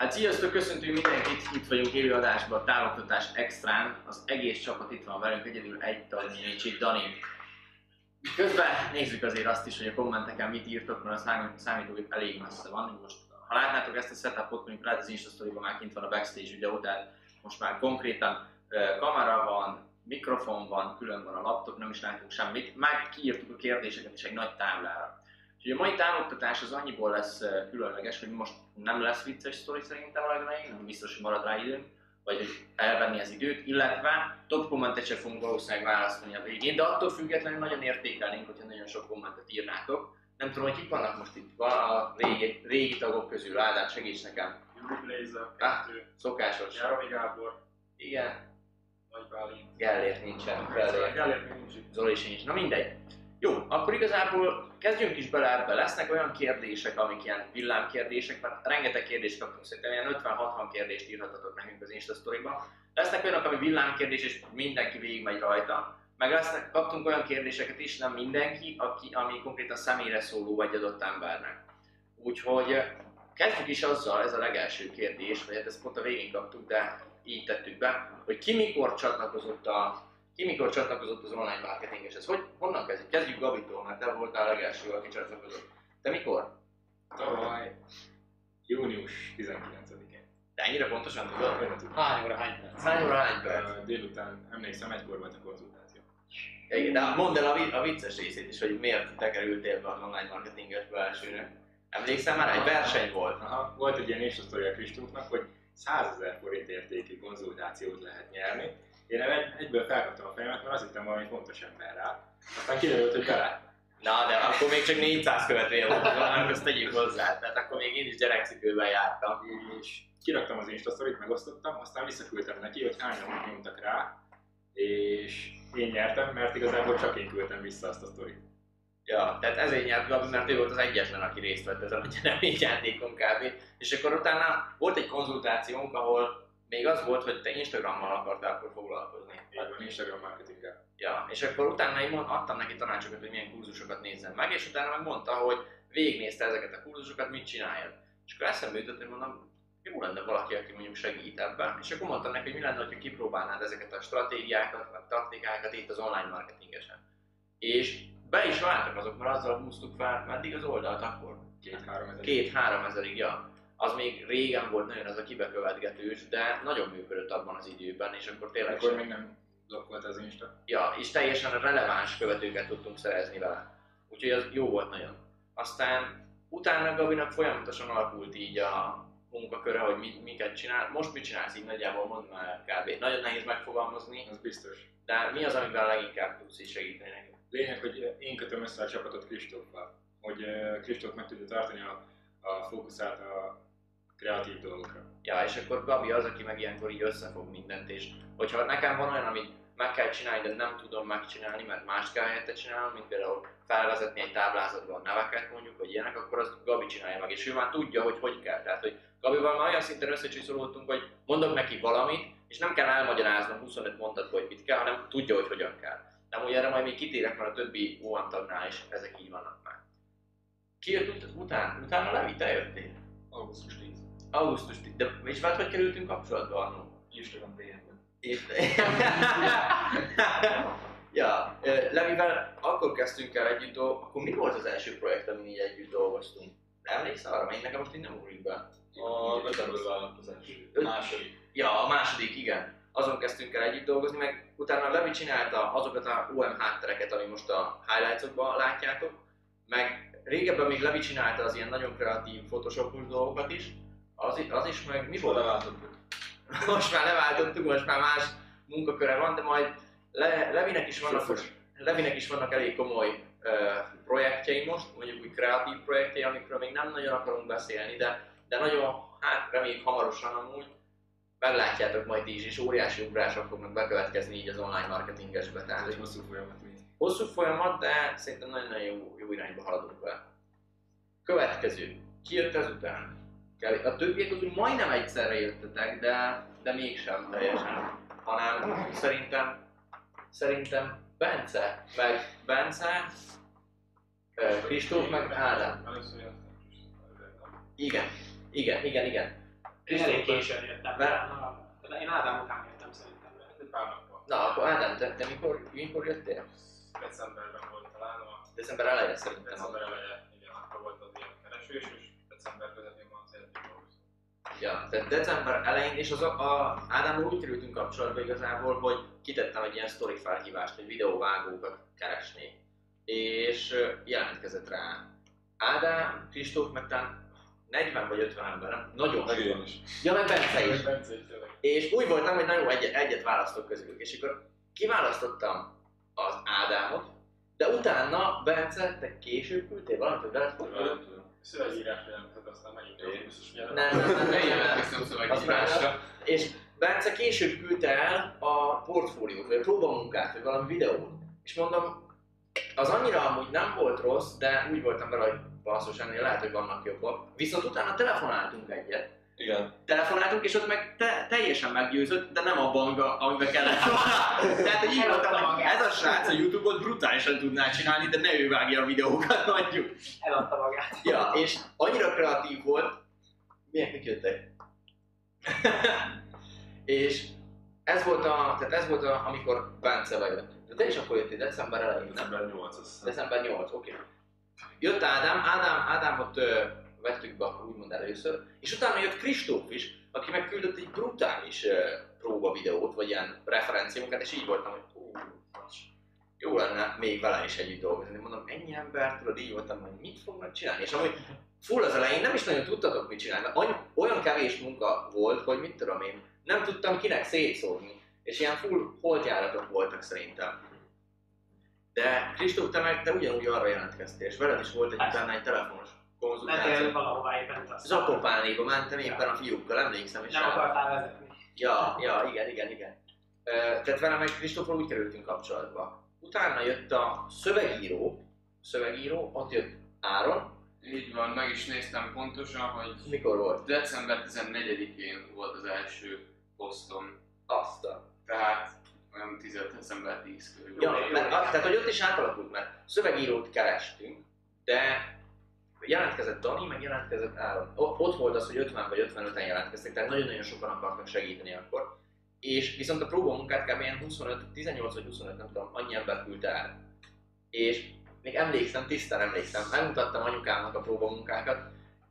Hát sziasztok, köszöntünk mindenkit, itt vagyunk élő adásban, a támogatás extrán, az egész csapat itt van velünk, egyedül egy tag nincs itt, Dani. Közben nézzük azért azt is, hogy a kommenteken mit írtok, mert a számít- számítógép elég messze van. Most, ha látnátok ezt a setupot, mondjuk rád az Insta már kint van a backstage videó, tehát most már konkrétan kamera van, mikrofon van, külön van a laptop, nem is látunk semmit. Már kiírtuk a kérdéseket is egy nagy táblára. Úgyhogy a mai támogatás az annyiból lesz különleges, hogy most nem lesz vicces sztori szerintem a legelején, nem biztos, hogy marad rá időnk, vagy hogy elvenni az időt, illetve top kommentet sem fogunk valószínűleg választani a végén, de attól függetlenül nagyon értékelnénk, hogyha nagyon sok kommentet írnátok. Nem tudom, hogy kik vannak most itt, a régi, régi tagok közül, Ádám, segíts nekem. Júli Blazer, Ah. kettő, Szokásos. Járami Gábor, Igen, Nagy Bálint. Gellért nincsen, Gellért. Gellért nincs. Zoli sincs. Na mindegy. Jó, akkor igazából kezdjünk is bele ebbe. Lesznek olyan kérdések, amik ilyen villámkérdések, mert rengeteg kérdést kaptunk, szerintem ilyen 50-60 kérdést írhatatok nekünk az Insta storyba. Lesznek olyanok, ami villámkérdés, és mindenki végigmegy rajta. Meg lesznek, kaptunk olyan kérdéseket is, nem mindenki, aki, ami konkrétan személyre szóló egy adott embernek. Úgyhogy eh, kezdjük is azzal, ez a legelső kérdés, vagy hát ezt pont a végén kaptuk, de így tettük be, hogy ki mikor csatlakozott a ki mikor csatlakozott az online marketingeshez? Hogy, honnan kezdjük? Kezdjük Gabitól, mert te voltál a legelső, aki csatlakozott. Te mikor? Tavaly június 19-én. De ennyire pontosan tudod? Hány óra, hány perc? Hány óra, hány perc? Délután, emlékszem, egykor volt a konzultáció. Igen, de mondd el a, vi- a vicces részét is, hogy miért te kerültél be az online marketingesbe elsőnek. Emlékszem már, egy verseny volt. Aha, volt egy ilyen Insta a Kristófnak, hogy 100 ezer forint értékű konzultációt lehet nyerni. Én egy, egyből felkaptam a fejemet, mert azt hittem valami fontos ember rá. Aztán kiderült, hogy bele. Na, de akkor még csak 400 követője volt, annak azt tegyük hozzá. Tehát akkor még én is gyerekcipőben jártam. És kiraktam az Insta story megosztottam, aztán visszaküldtem neki, hogy hányan nyomtak rá, és én nyertem, mert igazából csak én küldtem vissza azt a sztorit. Ja, tehát ezért nyert Gabi, mert ő volt az egyetlen, aki részt vett ezen a játékon kb. És akkor utána volt egy konzultációnk, ahol még az volt, hogy te Instagrammal akartál akkor foglalkozni. Így van, Instagram marketinggel. Ja, és akkor utána én adtam neki tanácsokat, hogy milyen kurzusokat nézzen meg, és utána meg mondta, hogy végignézte ezeket a kurzusokat, mit csináljon. És akkor eszembe jutott, hogy mondom, jó lenne valaki, aki mondjuk segít ebben. És akkor mondtam neki, hogy mi lenne, ha kipróbálnád ezeket a stratégiákat, meg taktikákat itt az online marketingesen. És be is váltak azok, mert azzal húztuk fel, meddig az oldalt akkor? Két-három ezer. Két-három ezerig, ja. Az még régen volt nagyon az a kibekövetgetős, de nagyon működött abban az időben, és akkor tényleg Akkor sem- még nem blokkolt az Insta. Ja, és teljesen releváns követőket tudtunk szerezni vele. Úgyhogy az jó volt nagyon. Aztán utána Gabinak folyamatosan alakult így a munkaköre, hogy mit, miket csinál. Most mit csinálsz így nagyjából, mondd már kb. Nagyon nehéz megfogalmazni, Az biztos. de mi az, amivel leginkább tudsz is segíteni nekünk? Lényeg, hogy én kötöm össze a csapatot Kristóffal, hogy eh, Kristóf meg tudja tartani a, a fókuszát a kreatív dolgokra. Ja, és akkor Gabi az, aki meg ilyenkor így összefog mindent, és hogyha nekem van olyan, amit meg kell csinálni, de nem tudom megcsinálni, mert más kell helyette csinálnom, mint például felvezetni egy táblázatba a neveket mondjuk, vagy ilyenek, akkor azt Gabi csinálja meg, és ő már tudja, hogy hogy kell. Tehát, hogy Gabival már olyan szinten összecsiszolódtunk, hogy mondok neki valamit, és nem kell elmagyaráznom 25 mondatból, hogy mit kell, hanem tudja, hogy hogyan kell. De amúgy erre majd még kitérek, mert a többi OAN tagnál is ezek így vannak már. Ki jött ut- után? Utána Levi, te jöttél? Augusztus 10. Augusztus, de és veled hogy kerültünk kapcsolatba annó? Instagram DM-ben. És... ja, Levivel akkor kezdtünk el együtt dolgozni, akkor mi volt az első projekt, amin így együtt dolgoztunk? Emlékszel arra? Én nekem most így nem ugrik be. A webelő vállalkozás. Második. Ja, a második, igen. Azon kezdtünk el együtt dolgozni, meg utána Levi csinálta azokat a OM háttereket, ami most a highlights-okban látjátok, meg régebben még Levi csinálta az ilyen nagyon kreatív photoshopos dolgokat is, az, az is meg mi volt? Leváltottuk. most már leváltottuk, most már más munkaköre van, de majd Le, Levinek is vannak, Sofos. Levinek is vannak elég komoly uh, projektjei most, mondjuk úgy kreatív projektjei, amikről még nem nagyon akarunk beszélni, de, de nagyon, hát reméljük hamarosan amúgy, meglátjátok majd ti is, és óriási ugrások fognak bekövetkezni így az online marketingesbe. Tehát, Ez egy hosszú folyamat még. hosszú folyamat, de szerintem nagyon-nagyon jó, jó irányba haladunk vele. Következő. Ki jött ezután? Kelly. A többiek úgy majdnem egyszerre jöttetek, de, de mégsem teljesen. Hanem szerintem, szerintem Bence, meg Bence, Kristóf, meg Ádám. Kristóf. Igen, igen, igen, igen. Én elég későn jöttem be. Én Ádám után jöttem szerintem. Na, akkor Ádám, te, te mikor, mikor jöttél? Decemberben volt talán, a December eleje szerintem. december eleje, igen, akkor volt az ilyen keresés, és december közepén van az első dolgozó. Ja, tehát december elején, és az a, a Ádámmal úgy kerültünk kapcsolatba igazából, hogy kitettem egy ilyen story felhívást, hogy videóvágókat keresnék. És jelentkezett rá Ádám, Kristóf, meg talán 40 vagy 50 ember, nem? Nagyon Meg sokan. én is. Ja, meg Bence is. Bence is tényleg. És úgy voltam, hogy na jó, egy, egyet választok közülük. És akkor kiválasztottam az Ádámot, de utána, Bence, te később küldtél valamit, hogy veled fog? Szövegírásra jelentett, aztán megint Én biztos, hogy Nem, nem, nem, más. És Bence később küldte el a portfóliót, vagy a próbamunkát, vagy valami videót. És mondom, az annyira amúgy nem volt rossz, de úgy voltam vele, hogy basszus, ennél lehet, hogy vannak jobbak. Viszont utána telefonáltunk egyet. Igen. Telefonáltunk, és ott meg te, teljesen meggyőzött, de nem abban, amiben, amiben kellett volna. Tehát, így voltam, ez a srác a Youtube-ot brutálisan tudná csinálni, de ne ő vágja a videókat, mondjuk. Eladta magát. Ja, és annyira kreatív volt, milyen mik jöttek? és ez volt, a, tehát ez volt a, amikor Bence bejött. De te is akkor jöttél, december elején? December 8 az. December 8, oké. Okay. Jött Ádám, Ádám, Ádámot ö, vettük be akkor úgymond először, és utána jött Kristóf is, aki megküldött egy brutális ö, próba videót, vagy ilyen referenciámunkat, és így voltam, hogy fasz, jó lenne még vele is együtt dolgozni. Mondom, ennyi ember, tudod, így voltam, hogy mit fognak csinálni. És amúgy full az elején nem is nagyon tudtatok mit csinálni, mert olyan kevés munka volt, hogy mit tudom én, nem tudtam kinek szétszórni. És ilyen full holtjáratok voltak szerintem. De Kristóf, te meg te ugyanúgy arra jelentkeztél, és veled is volt egy Persze. utána egy telefonos Mentél konzultáció. valahová éppen azt. Zakopánéba mentem éppen a fiúkkal, emlékszem, és Nem akartál vezetni. Ja, ja, igen, igen, igen. Tehát vele meg Kristóffal úgy kerültünk kapcsolatba. Utána jött a szövegíró, szövegíró, ott jött Áron. Így van, meg is néztem pontosan, hogy Mikor volt? december 14-én volt az első posztom. Azt a... Tehát olyan 10 december 10 körül. Ja, mert, az, tehát hogy ott is átalakult, mert szövegírót kerestünk, de jelentkezett Dani, meg jelentkezett Áron. Ott volt az, hogy 50 vagy 55-en jelentkeztek, tehát nagyon-nagyon sokan akartak segíteni akkor. És viszont a próbamunkát kb. ilyen 25, 18 vagy 25, nem tudom, annyi ember küldte el. És még emlékszem, tisztán emlékszem, megmutattam anyukámnak a próbamunkákat,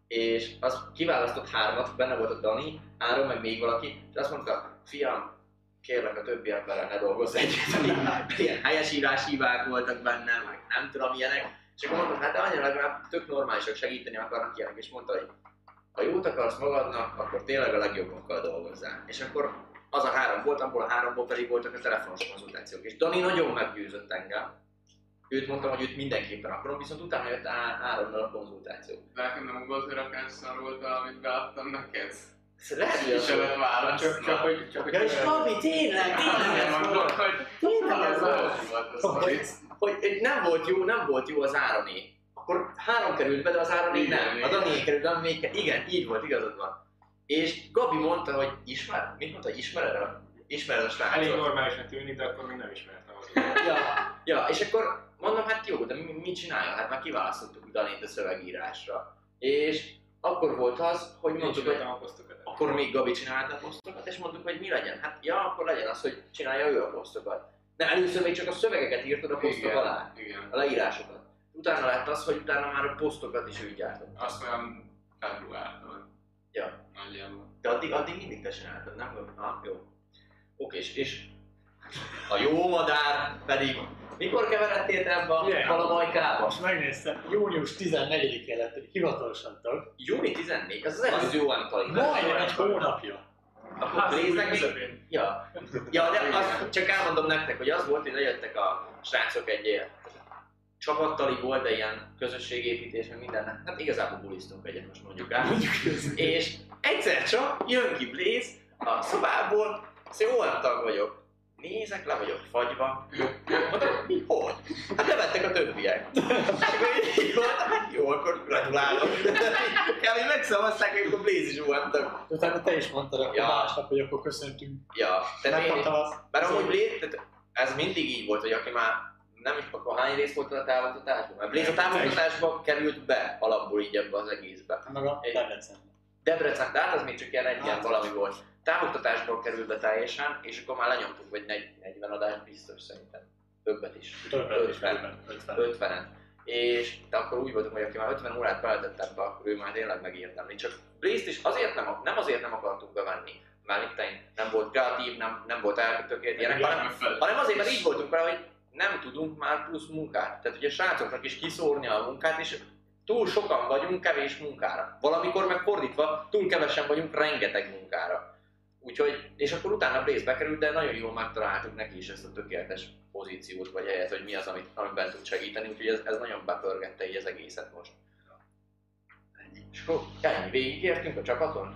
és az kiválasztott hármat, benne volt a Dani, Áron, meg még valaki, és azt mondta, fiam, kérlek a többi emberrel ne dolgozz együtt. Ilyen helyesírás hívák voltak benne, meg nem tudom ilyenek. És akkor mondtam, hát annyira legalább tök normálisak segíteni akarnak ilyenek, és mondta, hogy ha jót akarsz magadnak, akkor tényleg a legjobbakkal dolgozzál. És akkor az a három volt, abból a háromból pedig voltak a telefonos konzultációk. És Dani nagyon meggyőzött engem. Őt mondtam, hogy őt mindenképpen akarom, viszont utána jött Á- Áronnal a konzultáció. Nekem nem volt, hogy rakásszal volt, amit beadtam neked. Lehet, hogy És az előtt válasz. Csak, csak, hogy, csak, hogy Ja, és Gabi, tényleg, tényleg ez volt. Tényleg ez volt. az hogy, nem volt jó, nem volt jó az Ároné. Akkor három került be, de az Ároné nem. A igen. Dani került be, még igen, így volt, igazad van. És Gabi mondta, hogy ismer, mit mondta, ismered a, ismered a elég srácot? normálisnak tűnik, de akkor még nem ismertem az Ja, ja, és akkor mondom, hát jó, de mi, mit csináljon? Hát már kiválasztottuk Danit a szövegírásra. És akkor volt az, hogy mondtuk, hogy akkor még Gabi csinálta a posztokat, és mondtuk, hogy mi legyen. Hát ja, akkor legyen az, hogy csinálja ő a posztokat. De először még csak a szövegeket írtad a posztok alá, Igen. a leírásokat. Utána lett az, hogy utána már a posztokat is ő gyártott. Azt olyan februártól. Ja. Nagyjából. De addig, addig mindig te csináltad, nem? Ah, jó. Oké, és, és a jó madár pedig mikor keveredtél ebbe a valamajkába? Most megnéztem, június 14-én lett hivatalosan tag. Júni 14, az az előző Antali. Majdnem egy hónapja. Akkor Blaze-nek még... Ja. ja, de azt csak elmondom nektek, hogy az volt, hogy lejöttek a srácok egy ilyen csapattali volt, de ilyen közösségépítés, meg minden. Hát igazából bulisztunk egyet, most mondjuk el. És egyszer csak jön ki Blaze a szobából, azt olyan tag vagyok. Nézek, le vagyok fagyva. Mondom? Hát levettek a többiek. És akkor így voltam, hát jó, akkor gratulálok. Kb. megszavazták, hogy akkor Blaze is volt tag. Utána te is mondtad akkor Ja. másnap, hogy akkor köszöntünk. Ja, tehát én. Mert amúgy Blaze, tehát ez mindig így volt, hogy aki már nem is akkor hány rész volt a támogatásban? Mert Blaze a támogatásba került be alapból így ebbe az egészbe. Meg a Debrecenbe. Debrecen, de hát az még csak ilyen egy ilyen Hát. valami volt. Távoktatásból került be teljesen, és akkor már lenyomtuk, vagy negy- 40 adást biztos szerintem. Többet is. Többet is, 50. 50. 50-en. És de akkor úgy voltunk, hogy aki már 50 órát beletett ebbe, akkor ő már tényleg megérdemli. Csak Blaze-t is azért nem, nem azért nem akartuk bevenni, mert itt nem volt kreatív, nem, nem volt eltökélt ilyenek, hanem, hanem azért, mert így voltunk vele, hogy nem tudunk már plusz munkát. Tehát ugye a srácoknak is kiszórni a munkát, és túl sokan vagyunk kevés munkára. Valamikor meg fordítva, túl kevesen vagyunk rengeteg munkára. Úgyhogy, és akkor utána Blaze bekerült, de nagyon jól megtaláltuk neki is ezt a tökéletes pozíciót, vagy helyet, hogy mi az, amit, amiben tud segíteni, úgyhogy ez, ez nagyon bepörgette így az egészet most. Ennyi. És akkor ennyi, végigértünk a csapaton?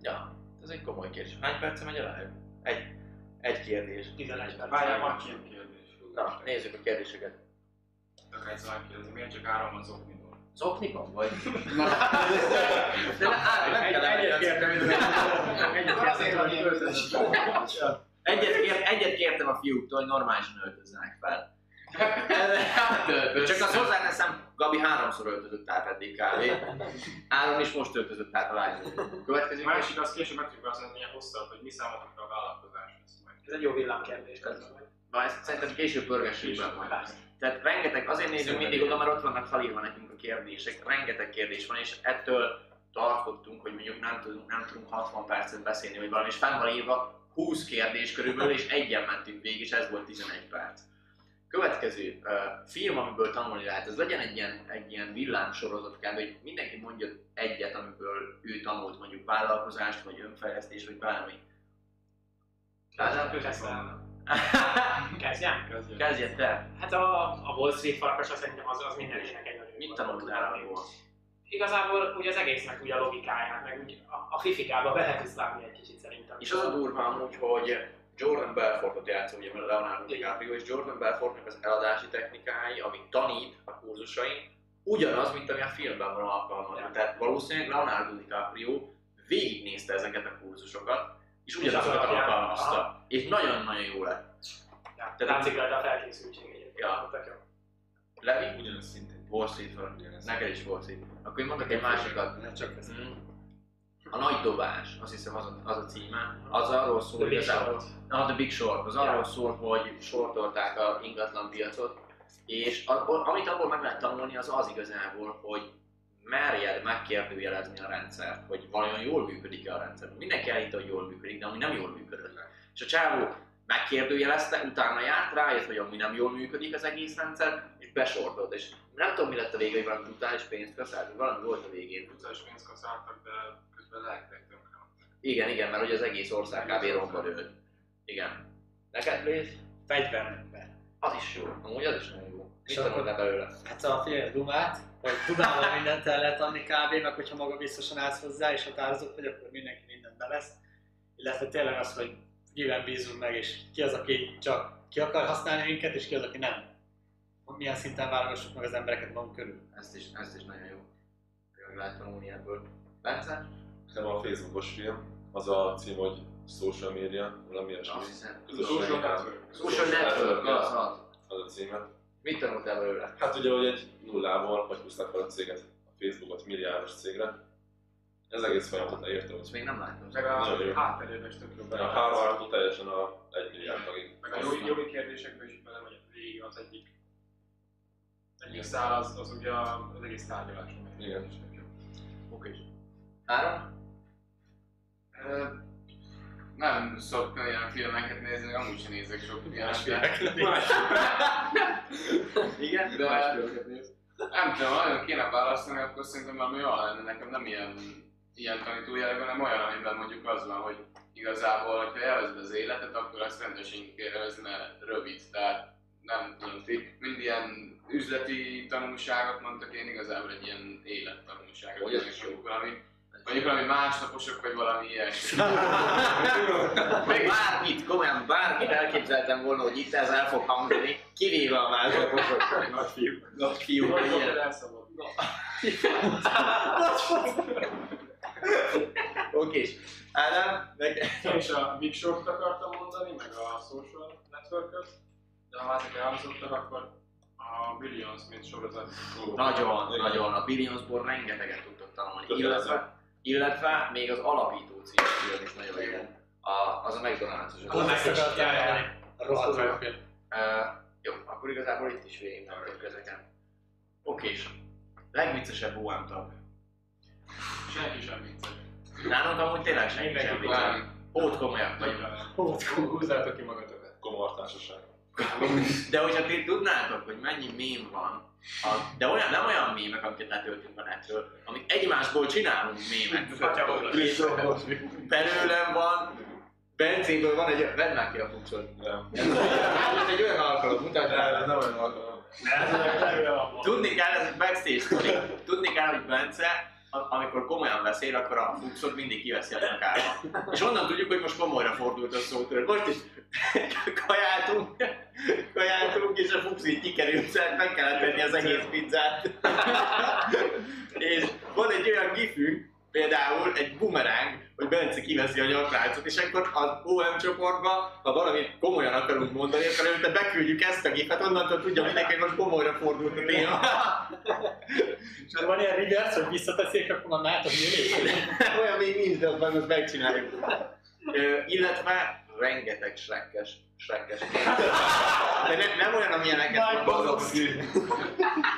Ja, ez egy komoly kérdés. Hány perce megy a live? Egy, egy kérdés. 11 perc. Várjál, van két kérdés. Na, nézzük a kérdéseket. Csak egy szóval kérdezi, miért csak áram az oknidól? Zoknikon vagy? De ne, áll, nem kell Egyet kértem, egyet ilyen Egyet, kér, egyet kértem a fiúktól, hogy normálisan öltözzenek fel. Csak azt hozzáteszem, Gabi háromszor öltözött át eddig kb. Áron is most öltözött át a lány. Következő A másik az később meg tudjuk azt mondani, hosszabb, hogy mi számotokra a vállalkozás. Ez egy jó villámkérdés. Na ezt szerintem később pörgessük be majd. Tehát rengeteg, azért nézünk mindig oda, mert ott vannak felírva nekünk a kérdések, rengeteg kérdés van, és ettől tartottunk, hogy mondjuk nem tudunk, nem tudunk 60 percet beszélni, vagy valami, és fenn van írva 20 kérdés körülbelül, és egyen mentünk végig, és ez volt 11 perc. Következő uh, film, amiből tanulni lehet, ez legyen egy ilyen, egy ilyen villámsorozat kb. hogy mindenki mondja egyet, amiből ő tanult mondjuk vállalkozást, vagy önfejlesztés, vagy bármi. Ádám? Kezdjem? Kezdjed te! Hát a, a Wall Street farkas az szerintem az, az mindenkinek egy nagyon Mit tanultál abból? Igazából ugye az egésznek ugye a logikáját, meg úgy a, a fifikába be lehet is látni egy kicsit szerintem. És az a durva amúgy, hogy Jordan Belfortot játszó, ugye mert Leonardo DiCaprio, és Jordan Belfortnak az eladási technikái, amit tanít a kurzusain, ugyanaz, mint ami a filmben van alkalmazva. Tehát valószínűleg Leonardo DiCaprio végignézte ezeket a kurzusokat, és ugyanazokat alkalmazta. aha. És nagyon-nagyon jó lett. Ja, Tehát- látszik rajta a felkészültség egyébként. Ja. Levi? Ugyanaz szintén. Wall Street van. Ugyanez. Neked is Wall Street. Akkor én mondok egy másikat. Ne csak ez. Mm. A nagy dobás, azt hiszem az a, az a címe, az arról szól, The igazából. Na, The Big Short, az Ja. arról szól, hogy sortolták a ingatlan piacot, és a- amit abból meg lehet tanulni, az az igazából, hogy merjed megkérdőjelezni a rendszert, hogy vajon jól működik-e a rendszer. Mindenki elhitte, hogy jól működik, de ami nem jól működött. És a csávó megkérdőjelezte, utána járt, rájött, hogy ami nem jól működik az egész rendszer, és besortolt. És nem tudom, mi lett a vége, hogy valami brutális pénzt kaszált, valami volt a végén. Brutális pénzt kaszáltak, de közben lelkileg tönkre. Igen, igen, mert ugye az egész ország kb. romba dőlt. Igen. Neked, Blaze? Fegyverember. Az is jó. Amúgy az is nagyon jó. Mit tanultál belőle? Hát a figyelj, dumát, hogy dumával mindent el lehet adni kb. meg hogyha maga biztosan állsz hozzá és határozott vagy, akkor mindenki mindent belesz. Illetve tényleg az, hogy kiben bízunk meg, és ki az, aki csak ki akar használni minket, és ki az, aki nem. Milyen szinten válogassuk meg az embereket magunk körül. Ezt is, ezt is nagyon jó. Meg lehet tanulni ebből. Bence? Nem a Facebookos film, az a cím, hogy social media, valami ilyesmi. Azt hiszem. Social network. Social network, Ja, az az. Az a címe. Mit tanultál belőle? Hát ugye, hogy egy nullából, hogy húzták fel a céget, a Facebookot milliárdos cégre. Ez egész folyamatot Azt hogy még nem látom. Meg a hátterében is tök jó a hálózatú teljesen a 1 milliárd tagig. Meg a jogi, jogi kérdésekben is bele vagy végig az egyik. Egyik szál az, az ugye az egész tárgyaláson megy. Igen. Oké. Áron? Ö, Nem szoktam ilyen filmeket nézni, amúgy sem nézek sok ilyenet. Igen? De nem tudom, nagyon kéne választani, akkor szerintem valami olyan lenne nekem nem ilyen, ilyen tanítójelleg, hanem olyan, amiben mondjuk az van, hogy igazából, hogyha élvezed az életet, akkor azt rendesen kell élvezni, mert rövid. Tehát nem tudom, ti mind ilyen üzleti tanulságot mondtak, én igazából egy ilyen élettanulságot. Hogy ez is jó. valami, mondjuk valami másnaposok, vagy valami ilyesmi. Még bármit, komolyan bármit elképzeltem volna, hogy itt ez el fog hangzani, kivéve a másnaposok. Nagy fiú. Nagy fiú, Nagy ilyen. Oké, Ádám, meg... Én is a Big Short akartam mondani, meg a Social network de ha ezek elhangzottak, akkor a Billions, mint sorozat. Nagyon, nagyon. A Billionsból rengeteget tudtok tanulni. Illetve, illetve még az alapító című film is nagyon jó. A, az a McDonald's-os. Az jár. mondani. Rohadt jó film. Uh, jó, akkor igazából itt is végig mentünk ezeken. Oké, és legviccesebb OM tag. Senki sem vicces. Nálunk amúgy tényleg senki sem vicces. Hót komolyak vagyunk. Húzzátok ki magatokat. Komor társaság. De hogyha ti tudnátok, hogy mennyi mém van, a, de olyan, nem olyan mémek, amiket letöltünk a netről, amik egymásból csinálunk mémek. És belőlem van, Bencéből van egy, vedd már ki a fuxot. Nem. Ez egy olyan alkalom, mutasd rá. Ez nem olyan alkalom. Tudni kell, ez egy backstage. Tudni kell, hogy Bence, amikor komolyan beszél, akkor a fuxot mindig kiveszi a nyakába. És onnan tudjuk, hogy most komolyra fordult a szótör. Most is kajáltunk, kajáltunk, és a fux így kikerült, szóval meg kellett tenni az egész pizzát. és van egy olyan gifünk, például egy bumeráng, hogy Bence kiveszi a nyakláncot, és akkor az OM csoportba, ha valamit komolyan akarunk mondani, akkor előtte beküldjük ezt a gifet, onnantól tudja mindenki, hogy most komolyra fordult a téma. És van ilyen reverse, hogy visszateszik, akkor már látom, mi Olyan még nincs, de majd most megcsináljuk. Ö, illetve rengeteg srekkes, srekkes. De ne, nem olyan, amilyeneket mondok.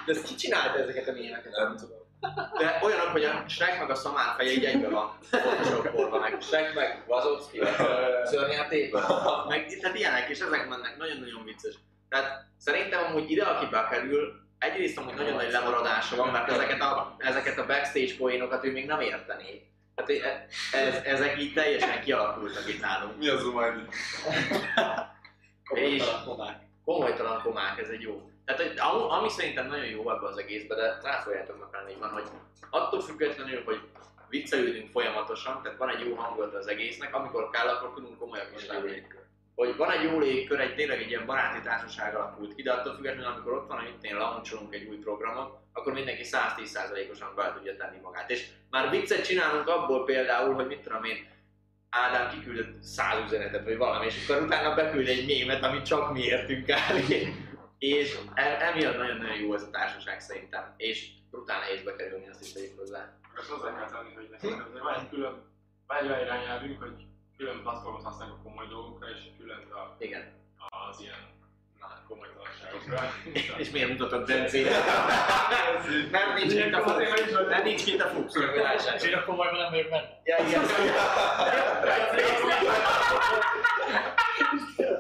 De ezt ki csinálta ezeket a milyeneket? Nem tudom. De olyanok, hogy a Shrek meg a szamár feje így egybe van photoshokolva, meg Shrek meg Vazovski, szörnyátében. Meg tehát ilyenek, és ezek mennek, nagyon-nagyon vicces. Tehát szerintem amúgy ide, aki bekerül, egyrészt amúgy nagyon nagy lemaradása van, mert ezeket a, ezeket a backstage poénokat ő még nem értené. Tehát e- ez, ezek így teljesen kialakultak itt nálunk. Mi az Zumaidi? És komák. komolytalan komák, ez egy jó. Tehát ami, szerintem nagyon jó ebben az egészben, de cáfoljátok meg így van, hogy attól függetlenül, hogy viccelődünk folyamatosan, tehát van egy jó hangulat az egésznek, amikor kell, akkor tudunk komolyak is lenni. Hogy van egy jó légkör, egy tényleg egy ilyen baráti társaság alakult ki, de attól függetlenül, amikor ott van, hogy itt én launcholunk egy új programot, akkor mindenki 110%-osan be tudja tenni magát. És már viccet csinálunk abból például, hogy mit tudom én, Ádám kiküldött száz üzenetet, vagy valami, és akkor utána beküld egy mémet, amit csak mi értünk el. És e- emiatt nagyon-nagyon jó ez a társaság szerintem, és brutál nehéz bekerülni, azt is tegyük hozzá. Ezt hozzá kell tenni, hogy nekünk azért van egy külön, van egy olyan irányelvünk, hogy külön platformot használunk a komoly dolgokra, és külön a, Igen. az ilyen komoly tanulságokra. És miért mutatod Bencét? Nem nincs kint a fuks. Nem nincs kint a. És én akkor majd nem vagyok benne. Ja, igen.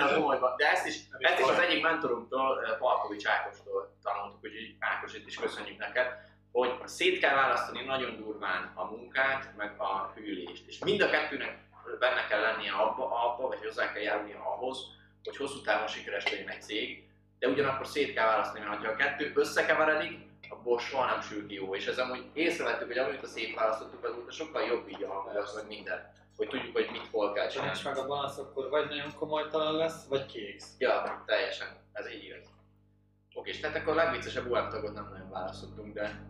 A komolyban. De ezt is, ezt is az egyik mentorunktól, Palkovics Ákostól tanultuk, úgyhogy Ákos itt is köszönjük neked, hogy szét kell választani nagyon durván a munkát, meg a hűlést. És mind a kettőnek benne kell lennie abba, abba vagy hozzá kell járulnia ahhoz, hogy hosszú távon sikeres legyen egy cég, de ugyanakkor szét kell választani, mert ha a kettő összekeveredik, abból soha nem sül ki jó. És ez amúgy észrevettük, hogy amit a szép választottuk, azóta sokkal jobb így a hangulat, meg minden. Hogy tudjuk, hogy mit hol kell Ha csinálni. nincs meg a balansz, akkor vagy nagyon komolytalan lesz, vagy kiégsz. Ja, teljesen. Ez így igaz. Oké, és tehát akkor a legviccesebb UM tagot nem nagyon választottunk, de...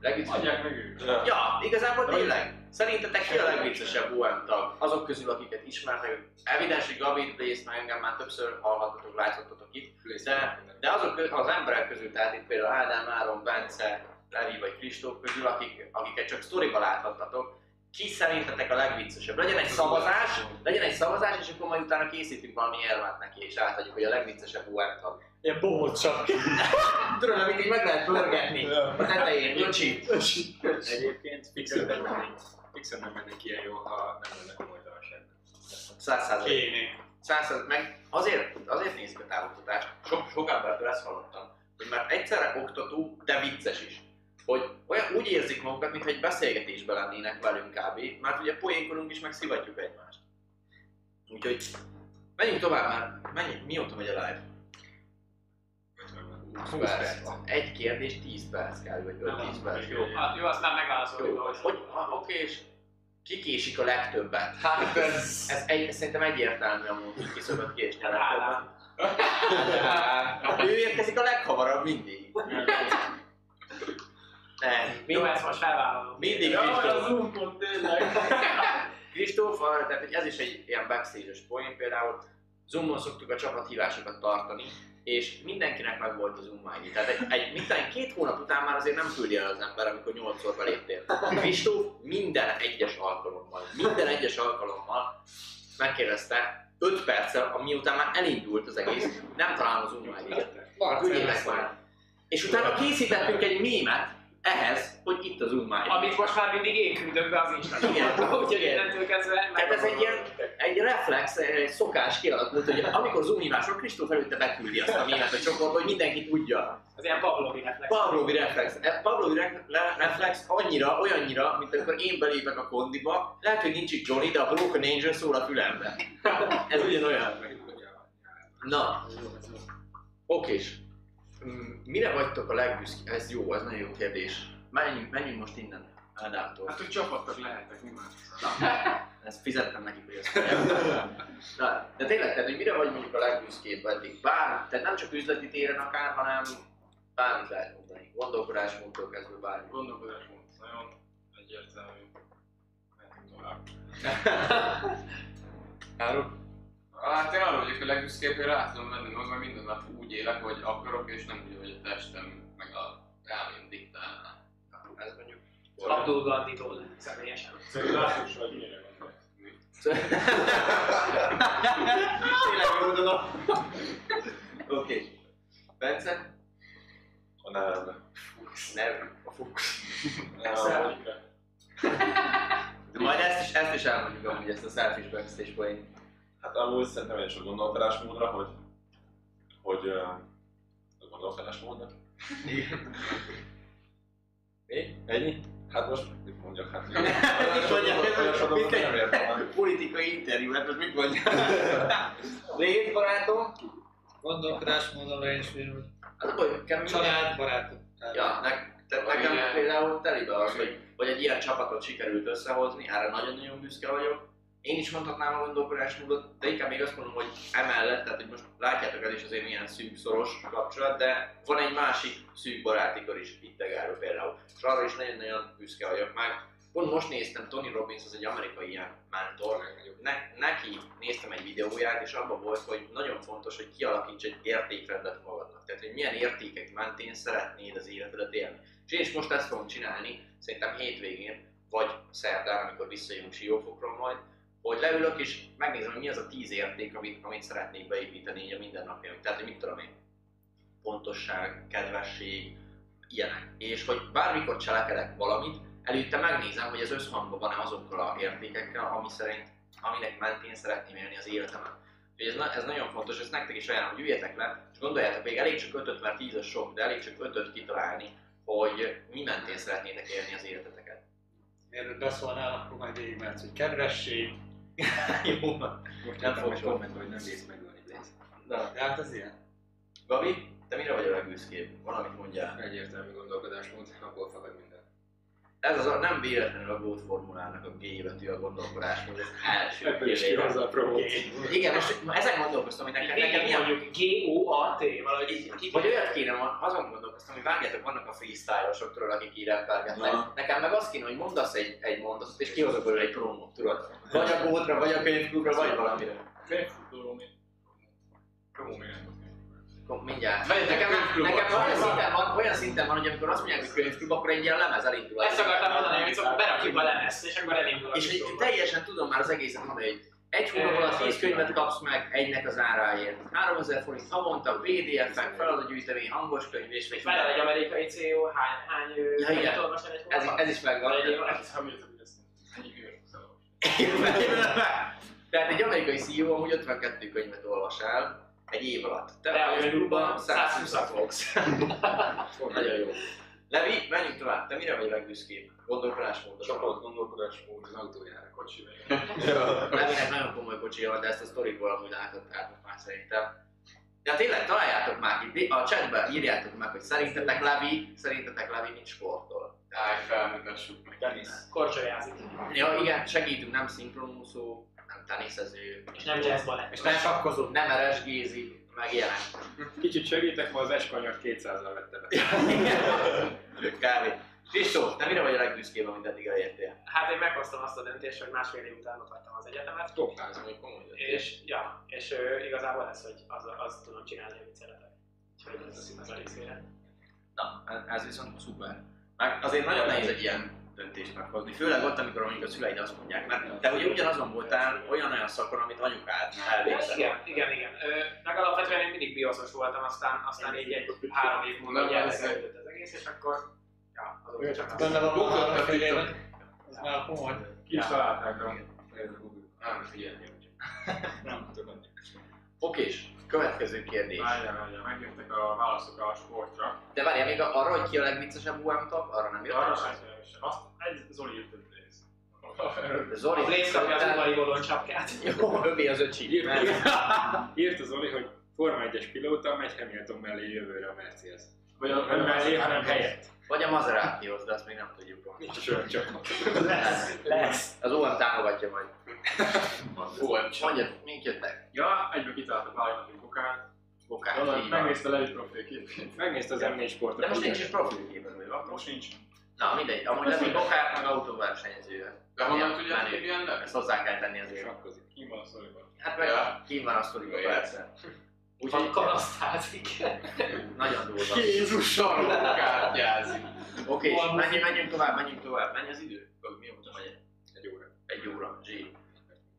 Legviccesebb... Adják meg ők. Ja. Igazából tényleg. Szerintetek ki a legviccesebb UM tag? Azok közül, akiket ismertek. Evidens, hogy Gabi, Blaze, meg engem már többször hallhattatok, látszottatok itt. De, de azok közül, az emberek közül, tehát itt például Ádám, Áron, Bence, Levi vagy Kristóf közül, akik, akiket csak sztoriba láthattatok, ki szerintetek a legviccesebb? Legyen egy szavazás, legyen egy szavazás, és akkor majd utána készítünk valami érvet neki, és átadjuk, hogy a legviccesebb UM tag. Ilyen bohóc csak. Tudod, amit így meg lehet pörgetni a tetején, Lucsi. Egyébként fixen nem mennék, fixen nem mennék ilyen jó, ha nem lenne komolytalanság. Száz százalék. Kéné. Száz százalék. Meg azért, azért nézzük a távoktatást, sok, sok embertől ezt hallottam, hogy már egyszerre oktató, de vicces is. Hogy olyan, úgy érzik magukat, mintha egy beszélgetésben lennének velünk kb. Mert ugye poénkodunk is, meg szivatjuk egymást. Úgyhogy menjünk tovább már. Menjünk, mióta megy a live? 20 perc. Egy kérdés, 10 perc kell, vagy 5-10 perc. Jó. Hát jó, aztán megválaszoljuk. Jó, hogy oké, és ki késik a legtöbbet? Hát ez, ez, egy, szerintem egyértelmű amúgy, hogy ki szokott késni a legtöbbet. ő érkezik a leghamarabb mindig. Nem, Jó, mind, ezt most felvállalom. mindig a Kristóf. Kristóf, tehát ez is egy ilyen backstage-es poén például. Zoomon szoktuk a csapathívásokat tartani, és mindenkinek meg volt az Zoom ID. Tehát egy, egy én, két hónap után már azért nem küldi el az ember, amikor nyolcszor beléptél. Kristóf minden egyes alkalommal, minden egyes alkalommal megkérdezte 5 perccel, ami után már elindult az egész, nem találom az Zoom. Küldjétek már. És utána készítettünk egy mémet ehhez, hogy itt az Zoom ID. Amit most már mindig én küldök be az Instagramon. Igen, Úgyhogy innentől kezdve Tehát ez egy ilyen egy reflex, egy szokás kialakult, hogy amikor Zoom hívásról Kristóf előtte beküldi azt a mémet a csoportba, hogy mindenki tudja. Az ilyen Pavlovi reflex. Pavlovi reflex. E, Pavlovi re- reflex annyira, olyannyira, mint amikor én belépek a kondiba, lehet, hogy nincs itt Johnny, de a Broken Angel szól a fülembe. Ez ugyanolyan. Na, okés. Mm, Mire vagytok a legbüszkébb? Ez jó, ez nagyon jó kérdés. Menjünk, menjünk most innen. Ádámtól. Hát, hogy csapattak lehetek, mi más? Ezt fizettem nekik, hogy ezt Na, de tényleg, tehát, hogy mire vagy mondjuk a legbüszkébb eddig? Bár, tehát nem csak üzleti téren akár, hanem bármit lehet mondani. Gondolkodásmódtól kezdve bármi. Gondolkodásmód nagyon egyértelmű. Mehetünk tovább. Árul? Hát én arra vagyok a legbüszkébb, hogy rá tudom venni magam, mert minden nap úgy élek, hogy akarok, és nem úgy, hogy a testem meg a elmém diktálná. Ez mondjuk. Abdul Gandhi-tól személyesen. Szerintem lássuk, hogy mire gondolsz. Tényleg jó dolog. Oké. Bence? A nevembe. Nem, a Fux. Szellemre. De majd ezt is, ezt is elmondjuk amúgy, ezt a selfish backstage point. Hát amúgy szerintem én is a gondolkodásmódra, hogy, hogy a gondolkodásmódra. Mi? Ennyi? Hát most mit mondjak, hát Mit mondjak? Értem. Politikai interjú, hát most mit mondjak? Légy barátom? Gondolkodásmódon én is a baj, hogy kell Család, barátok. Ja, ne, te, nekem Igen. például telibe az, hogy, hogy egy ilyen csapatot sikerült összehozni, erre nagyon-nagyon büszke vagyok. Én is mondhatnám a gondolkodásmódot, de inkább még azt mondom, hogy emellett, tehát hogy most látjátok ez is azért milyen szűk, szoros kapcsolat, de van egy másik szűk baráti kör is itt Tegáról például. És arra is nagyon-nagyon büszke vagyok meg. Pont most néztem, Tony Robbins az egy amerikai ilyen mentor, ne, neki néztem egy videóját, és abban volt, hogy nagyon fontos, hogy kialakíts egy értékrendet magadnak. Tehát, hogy milyen értékek mentén szeretnéd az életedet élni. És én is most ezt fogom csinálni, szerintem hétvégén, vagy szerdán, amikor visszajövünk Siófokról majd, hogy leülök és megnézem, hogy mi az a tíz érték, amit, amit szeretnék beépíteni így a mindennapjaim. Tehát, hogy mit tudom én, pontosság, kedvesség, ilyenek. És hogy bármikor cselekedek valamit, előtte megnézem, hogy ez összhangban van-e azokkal a értékekkel, ami szerint, aminek mentén szeretném élni az életemet. Úgyhogy ez, ez nagyon fontos, ezt nektek is ajánlom, hogy üljetek le, és gondoljátok, még elég csak ötöt, mert tíz az sok, de elég csak ötöt kitalálni, hogy mi mentén szeretnétek élni az életeteket. Mielőtt beszólnál, akkor majd végigmehetsz, hogy kedvesség. Jó, van. Most Nem nem fog fogok sok. komment, hogy nem vész megölni Blaze. Na, De hát ez ilyen. Gabi, te mire vagy a legbüszkébb? Valamit mondjál. Egyértelmű gondolkodásmód, abból fakad minden. Ez az a, nem véletlenül a GOAT formulának a G betű a gondolkodásmód, az első Ebből is kihozza a promót. Igen, most ma ezen gondolkoztam, hogy nekem, nekem milyen... mondjuk G-O-A-T, valahogy Így, vagy olyat kéne, azon gondolkoztam, hogy vágjátok, vannak a freestyle-osok, tudod, akik így rappelgetnek. Nekem meg azt kéne, hogy mondasz egy, egy mondatot, és kihozok belőle egy promót, tudod? Vagy a gótra, vagy a könyvklubra, vagy valamire. Könyvfutó, mi? Promó mindjárt. Vegyetek Nekem, könyvklubot. nekem olyan, szinten van, olyan szinten van, hogy amikor azt mondják, hogy könyvklub, akkor egy ilyen lemez elindul. Ezt akartam mondani, hogy szóval berakjuk a lemezt, és akkor elindul a És dolog. teljesen tudom már az egészet mondani, hogy egy hónap alatt 10 könyvet kapsz meg egynek az áráért. 3000 forint havonta, PDF-ek, feladatgyűjtemény, hangos könyv és még Várjál, egy amerikai CEO, hány, hány Ja, igen. olvasol egy ez, hónapban? ez is megvan. Elolvasni. Tehát egy amerikai CEO amúgy 52 könyvet olvas el egy év alatt. Te könyvklubban 120 120 fogsz. Nagyon jó. Levi, menjünk tovább. Te mire vagy legbüszkébb? Gondolkodásmódot. Csapat gondolkodásmód az autójára, kocsira. Levinek nagyon komoly kocsia van, de ezt a sztorikból amúgy láthattátok már szerintem. Ja tényleg, találjátok már itt, a chatben írjátok meg, hogy szerintetek Levi, szerintetek Levi mit sportol. Állj fel, mutassuk meg. Tenisz. Korcsolyázik. Ja igen, segítünk, nem szinkronúszó, teniszező, És nem jazz balett. És nem sakkozó. nem eresgézik, meg ilyenek. Kicsit segítek, ma az eskanyart 200-al vette be. Kávé. Kristóf, te mire vagy a legbüszkébb, amit eddig elértél? Hát én meghoztam azt a döntést, hogy másfél év után ott hagytam az egyetemet, Top 100. Ez mondjuk komoly döntés. és, ja, és ö, igazából ez, hogy az, az tudom csinálni, amit szeretek. Úgyhogy ez az az részére. Na, ez viszont szuper. Meg azért nagyon nehéz egy ilyen döntést meghozni, főleg ott, amikor mondjuk a szüleid azt mondják, mert te ugye ugyanazon voltál olyan olyan szakon, amit anyukád elvégzett. Igen, igen, igen. Ö, meg alapvetően én mindig bioszos voltam, aztán, aztán így egy három év múlva így elkezdődött az egész, és akkor ja, azóta csak Benne van a éve. Ez már komoly. Ki is találták a Google. Nem, figyelni. Nem tudok annyi. Okés, következő kérdés. Várjál, várjál, megjöttek a válaszok a sportra. De várjál, még arra, hogy ki a legviccesebb UM top, arra nem De arra sem. Azt egy Zoli írt egy rész. Zoli, A Blaze kapja az udvari bolond csapkát. Jó, övé az öcsi. Írt, írt, írt az Zoli, hogy Forma 1-es pilóta megy Hamilton mellé jövőre a Mercedes. Vagy a Nem mellé, hanem helyett. Vagy a Maseratihoz, de azt még nem tudjuk pontosan. Nincs sör csak. Lesz, lesz. Az OM támogatja majd. Volt. Mondjad, mink jöttek? Ja, egybe kitaláltak Vájnatin Bokát. Bokát, így van. megnézte Levi profilképét. Megnézte az M4 sportot. De most nincs is profilképen, vagy van? Most nincs. Na mindegy, amúgy lesz egy Bokát, meg autóversenyző. De honnan tudjátok, hogy ilyen? Ezt hozzá kell tenni azért. Sakkozik. Ki van a szoriban? Hát meg kín van a sztoriba Jó, persze. Van Úgyhogy karasztázik. nagyon durva. Jézus, sarkártyázik. Oké, Valami- menjünk, menjünk tovább, menjünk tovább. Mennyi az idő? Mi mondtam, hogy Egy óra. egy óra, zsír.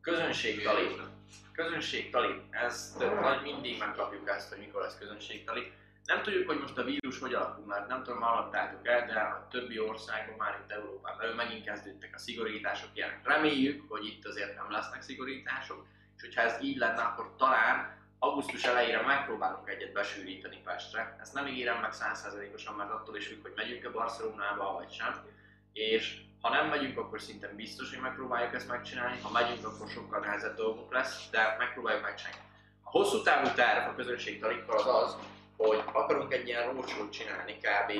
Közönségtali. Közönségtali. Ezt nagy mindig megkapjuk ezt, hogy mikor lesz közönségtali. Nem tudjuk, hogy most a vírus hogy alakul, mert nem tudom, hallottátok el, de a többi országban már itt Európában belül megint kezdődtek a szigorítások ilyenek. Reméljük, hogy itt azért nem lesznek szigorítások, és hogyha ez így lenne, akkor talán augusztus elejére megpróbálunk egyet besűríteni Pestre. Ezt nem ígérem meg százszerzelékosan, mert attól is függ, hogy megyünk-e Barcelonába vagy sem. És ha nem megyünk, akkor szinte biztos, hogy megpróbáljuk ezt megcsinálni. Ha megyünk, akkor sokkal nehezebb dolgunk lesz, de megpróbáljuk megcsinálni. A hosszú távú terv a közönségtalikkal az az, hogy akarunk egy ilyen roadshow csinálni kb.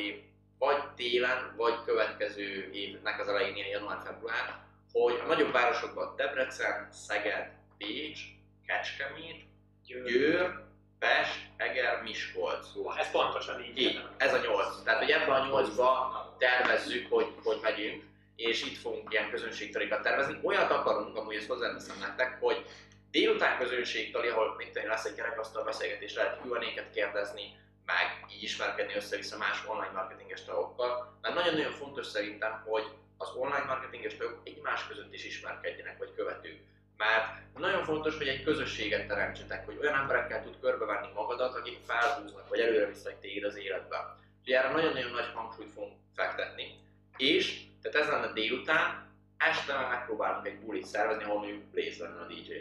vagy télen, vagy következő évnek az elején, ilyen január-február, hogy a nagyobb városokban Debrecen, Szeged, Pécs, Kecskemét, Győr, Pest, Eger, Miskolc. Ez pontosan így. Így, ez a nyolc. Tehát, hogy ebben a nyolcba tervezzük, hogy, hogy megyünk, és itt fogunk ilyen közönségtalikat tervezni. Olyat akarunk, amúgy ezt hozzáteszem nektek, hogy délután közönségtali, ahol én, lesz egy kerekasztal beszélgetés, lehet Q&A-ket kérdezni, meg így ismerkedni össze-vissza más online marketinges tagokkal. Mert nagyon-nagyon fontos szerintem, hogy az online marketinges tagok egymás között is ismerkedjenek, vagy követők. Mert nagyon fontos, hogy egy közösséget teremtsetek, hogy olyan emberekkel tud körbevenni magadat, akik felhúznak, vagy előre visznek téged az életbe. Úgyhogy erre nagyon-nagyon nagy hangsúlyt fogunk fektetni. És, tehát ez lenne délután, este meg megpróbálunk egy bulit szervezni, ahol mondjuk Blaze lenne a DJ.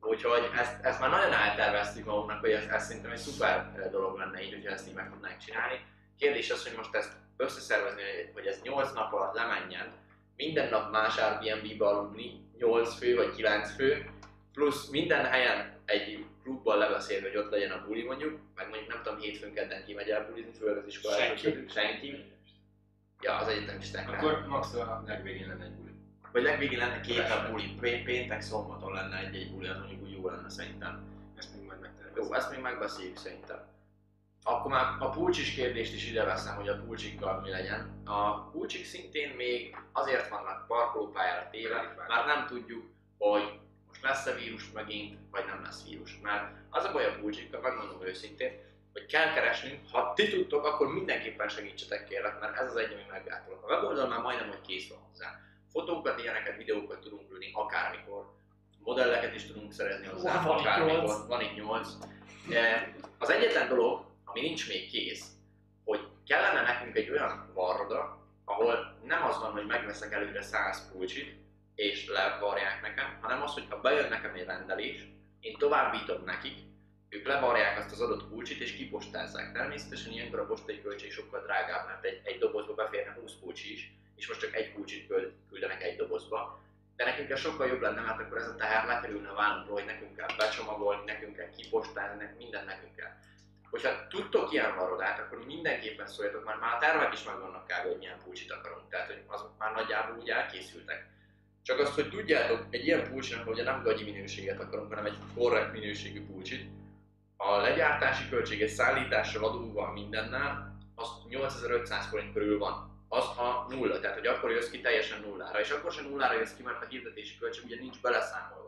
Úgyhogy ezt, ezt már nagyon elterveztük magunknak, hogy ez, ez szerintem egy szuper eh, dolog lenne így, hogyha ezt így meg tudnánk csinálni. Kérdés az, hogy most ezt összeszervezni, hogy ez 8 nap alatt lemenjen, minden nap más Airbnb-be aludni, 8 fő vagy 9 fő, plusz minden helyen egy klubban lebeszélni, hogy ott legyen a buli mondjuk, meg mondjuk nem tudom, hétfőn kedden kimegy el bulizni, főleg az iskolában. Senki. Senki. Ja, az egyetemisták. Akkor max a legvégén lenne egy buli. Vagy legvégén lenne két nap buli, Pé- péntek, szombaton lenne egy-egy buli, az mondjuk úgy jó lenne szerintem. Ezt még majd megtervezem. Jó, ezt még megbeszéljük szerintem. Akkor már a pulcsis kérdést is ide veszem, hogy a pulcsikkal mi legyen. A pulcsik szintén még azért vannak parkolópályára téve, már nem tudjuk, hogy most lesz-e vírus megint, vagy nem lesz vírus. Mert az a baj a pulcsikkal, megmondom őszintén, hogy kell keresnünk, ha ti tudtok, akkor mindenképpen segítsetek kérlek, mert ez az egy, ami meggátol. A weboldal már majdnem, hogy kész van hozzá. Fotókat, ilyeneket, videókat tudunk ülni akármikor, modelleket is tudunk szerezni hozzá, itt akármikor. Van itt nyolc. De Az egyetlen dolog, ami nincs még kész, hogy kellene nekünk egy olyan varroda, ahol nem az van, hogy megveszek előre 100 pulcsit, és levarják nekem, hanem az, hogy ha bejön nekem egy rendelés, én továbbítom nekik, ők levarják azt az adott pulcsit és kipostázzák. Természetesen ilyenkor a postai költség sokkal drágább, mert egy, egy dobozba beférne 20 pulcsi is, és most csak egy pulcsit küld- küldenek egy dobozba. De nekünk ez sokkal jobb lenne, mert akkor ez a teher lekerülne a vállunkról, hogy nekünk kell becsomagolni, nekünk kell kipostázni, nekünk minden nekünk kell. Hogyha tudtok ilyen varodát, akkor mindenképpen szóljatok, mert már a tervek is megvannak kb. hogy milyen pulcsit akarunk, tehát hogy azok már nagyjából úgy elkészültek. Csak azt, hogy tudjátok, egy ilyen pulcsinak, ugye nem gagyi minőséget akarunk, hanem egy korrekt minőségű pulcsit, a legyártási költsége szállítással, adóval, mindennel, az 8500 forint körül van. Az a nulla, tehát hogy akkor jössz ki teljesen nullára, és akkor sem nullára jössz ki, mert a hirdetési költség ugye nincs beleszámolva.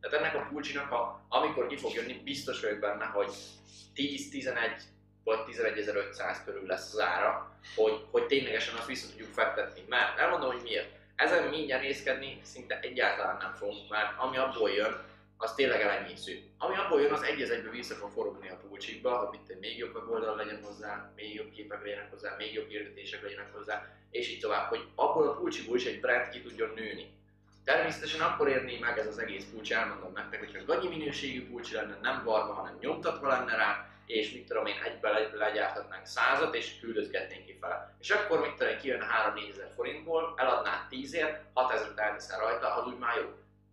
Tehát ennek a pulcsinak, a, amikor ki fog jönni, biztos vagyok benne, hogy 10-11 vagy 11.500 körül lesz az ára, hogy, hogy ténylegesen azt vissza tudjuk fektetni. Mert elmondom, hogy miért. Ezen mi nyerészkedni szinte egyáltalán nem fogunk, mert ami abból jön, az tényleg elenyésző. Ami abból jön, az egy az egybe vissza fog forogni a pulcsikba, hogy itt még jobb weboldal legyen hozzá, még jobb képek legyenek hozzá, még jobb hirdetések legyenek hozzá, és így tovább, hogy abból a pulcsiból is egy brand ki tudjon nőni. Természetesen akkor érné meg ez az egész pulcsi, elmondom nektek, hogyha gagyi minőségű pulcsi lenne, nem varva, hanem nyomtatva lenne rá, és mit tudom én, egybe le- legyártatnánk százat, és küldözgetnénk kifele. És akkor mit tudom én, kijön 3-4 ezer forintból, eladnád 10-ért, 6 ezeret elteszel rajta, az úgy már jó.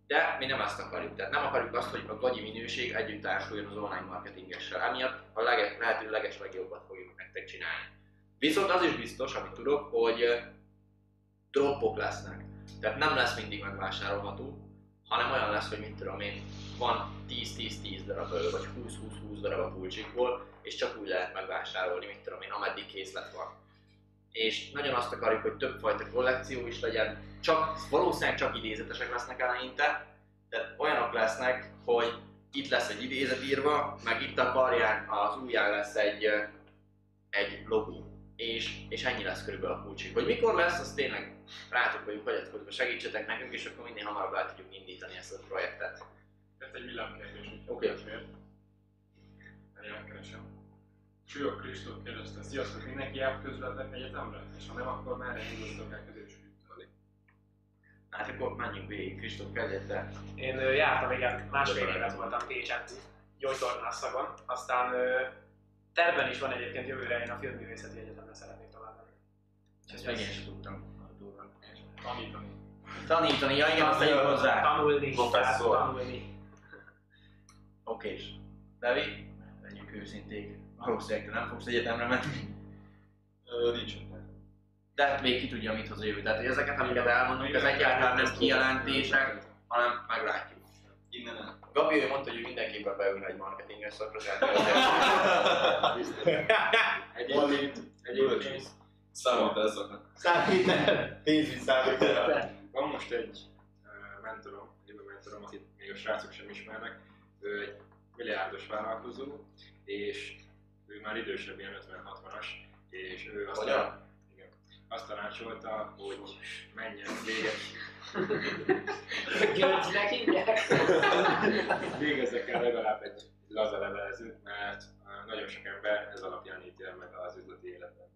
De mi nem ezt akarjuk, tehát nem akarjuk azt, hogy a gagyi minőség együtt társuljon az online marketingessel. Emiatt a leges, lehető leges legjobbat fogjuk nektek csinálni. Viszont az is biztos, amit tudok, hogy ö, droppok lesznek. Tehát nem lesz mindig megvásárolható, hanem olyan lesz, hogy mit tudom én, van 10-10-10 darab ö, vagy 20-20-20 darab a pulcsikból, és csak úgy lehet megvásárolni, mit tudom én, ameddig készlet van. És nagyon azt akarjuk, hogy többfajta kollekció is legyen, csak, valószínűleg csak idézetesek lesznek eleinte, tehát olyanok lesznek, hogy itt lesz egy idézet írva, meg itt a karján az ujján lesz egy, egy logó. És, és ennyi lesz körülbelül a kulcsik. Hogy mikor lesz, az tényleg rátok vagyunk hagyatkozva, segítsetek nekünk, és akkor minél hamarabb el tudjuk indítani ezt a projektet. Ez egy villámkérdés, Oké. okay. megkeresem. Csúlyok Kristóf kérdezte, sziasztok, mindenki járt közületlen egyetemre? És ha nem, akkor merre indultok el középső Hát akkor menjünk végig, Kristóf kezdette. Én jártam, igen, másfél évet voltam Pécsen, gyógytornászagon, aztán ö, tervben is van egyébként jövőre, én a Filmművészeti Egyetemre szeretnék tovább menni. Ezt meg én sem tudtam. Tanítani. Tanítani, ja igen, azt tegyük hozzá. Tanulni, Professzor. tanulni. Okés. Levi, legyünk őszinték. Valószínűleg te nem fogsz egyetemre menni. Ö, Nincs. De még ki tudja, mit hoz a jövő. Tehát ezeket, amiket elmondunk, ez egyáltalán nem kijelentések, hanem meglátjuk. Innen el. Gabi ő mondta, hogy ő mindenképpen beülne egy marketinges szakra, tehát Egyébként, egyébként Számít ezeknek. Számít pénzügy számít van most egy uh, mentorom, jövő mentorom, akit még a srácok sem ismernek, ő egy milliárdos vállalkozó, és ő már idősebb, ilyen 50-60-as, és ő azt, Hogyan? Azt tanácsolta, hogy menjen végezni. Györgynek hívják? Végezzek el legalább egy laza levelezőt, mert nagyon sok ember ez alapján ítél meg az üzleti életben.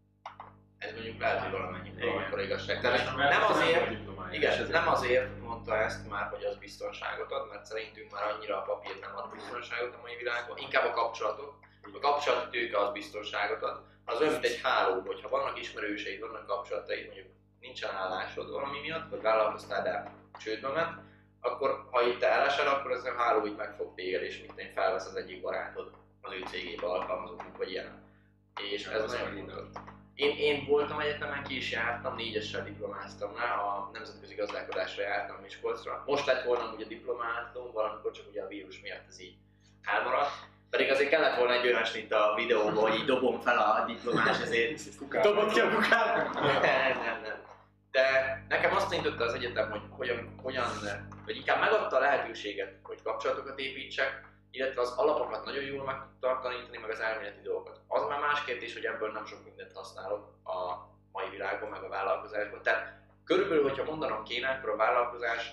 Ez mondjuk lehet, hogy valamennyi valamikor igazság. Tehát Mert nem azért, igen, nem azért mondta ezt már, hogy az biztonságot ad, mert szerintünk már annyira a papír nem ad biztonságot a mai világban, inkább a kapcsolatok. A kapcsolati tőke az biztonságot ad. Az olyan, mint egy háló, hogyha vannak ismerőseid, vannak kapcsolataid, mondjuk nincsen állásod valami miatt, vagy vállalkoztál, de csődbe ment, akkor ha itt elesel, akkor ez a háló így meg fog téged, és mint én felvesz az egyik barátod az ő cégébe alkalmazottnak, vagy ilyen. És ez Az nagyon fontos. Én, én voltam egyetemen, ki is jártam, négyessel diplomáztam rá, a nemzetközi gazdálkodásra jártam Miskolcra. Most lett volna ugye diplomátum, valamikor csak ugye a vírus miatt ez így elmaradt. Pedig azért kellett volna egy olyan, mint a videóban, hogy így dobom fel a diplomás, ezért Dobott ki a kukát? nem, nem, nem. De nekem azt tanította az egyetem, hogy hogyan, hogyan, vagy inkább megadta a lehetőséget, hogy kapcsolatokat építsek, illetve az alapokat nagyon jól meg tudta tanítani, meg az elméleti dolgokat. Az már más kérdés, hogy ebből nem sok mindent használok a mai világban, meg a vállalkozásban. Tehát körülbelül, hogyha mondanom kéne, akkor a vállalkozás,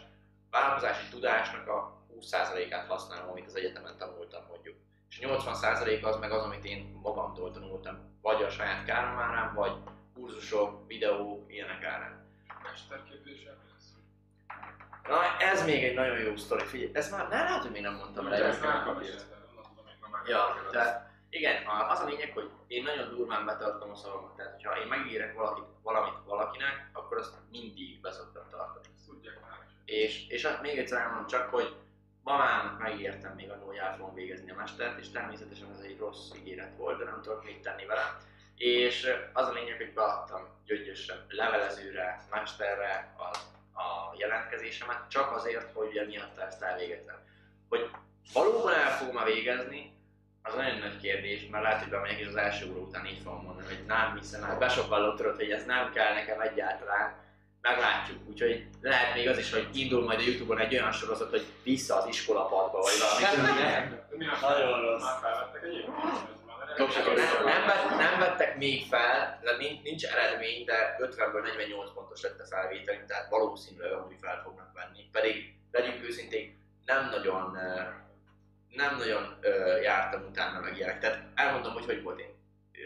vállalkozási tudásnak a 20%-át használom, amit az egyetemen tanultam mondjuk. És 80% az meg az, amit én magamtól tanultam, vagy a saját káromárán, vagy kurzusok, videók, ilyenek árán. Na, ez még egy nagyon jó sztori. Figyelj, ez már nem hogy még nem mondtam el. ezt kapja. Ja, tehát igen, az a lényeg, hogy én nagyon durván betartom a szavamat. Tehát, hogyha én megígérek valakit, valamit valakinek, akkor azt mindig beszoktam tartani. Tudják már. És, és hát még egyszer elmondom csak, hogy mamának megígértem még annól, hogy el fogom végezni a mestert, és természetesen ez egy rossz ígéret volt, de nem tudok mit tenni vele. És az a lényeg, hogy beadtam gyöngyösen levelezőre, mesterre a, a jelentkezésemet, csak azért, hogy ugye miatta ezt elvégezem. Hogy valóban el fogom végezni, az nagyon nagy kérdés, mert lehet, hogy bemegyek és az első óra után így fogom mondani, hogy nem hiszem el, besokkal hogy ez nem kell nekem egyáltalán, meglátjuk. Úgyhogy lehet még az is, hogy indul majd a Youtube-on egy olyan sorozat, hogy vissza az iskolapadba, vagy valami. Nagyon rossz. Nem, nem, vett, nem vettek még fel, de nincs, nincs eredmény, de 50-ből 48 pontos lett a felvételünk, tehát valószínűleg amúgy fel fognak venni. Pedig legyünk őszinték, nem nagyon, ö, nem nagyon ö, jártam utána meg ilyenek. Tehát elmondom, hogy hogy volt én.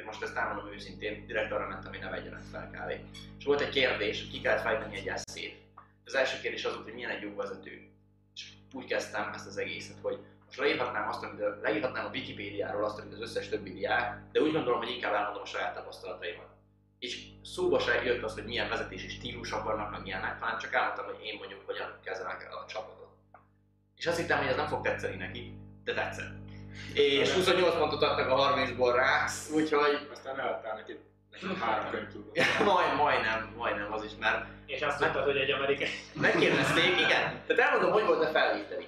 Most ezt elmondom őszintén, direkt arra mentem, hogy ne vegyenek fel kávé. És volt egy kérdés, hogy ki kellett fejteni egy eszét. Az első kérdés az volt, hogy milyen egy jó vezető. És úgy kezdtem ezt az egészet, hogy most leírhatnám azt, amit leírhatnám a Wikipédiáról azt, amit az összes többi diák, de úgy gondolom, hogy inkább elmondom a saját tapasztalataimat. És szóba se jött az, hogy milyen vezetési stílusok vannak, meg milyenek, hanem csak elmondtam, hogy én mondjuk hogyan kezelek el a csapatot. És azt hittem, hogy ez nem fog tetszeni neki, de tetszett. És 28 pontot adtak a 30-ból rá, úgyhogy Aztán eladtál neki, három könyv majd, majdnem, majdnem az is, mert És azt tudtad, hogy egy amerikai... Megkérdezték, igen. Tehát elmondom, hogy volt a felvételi.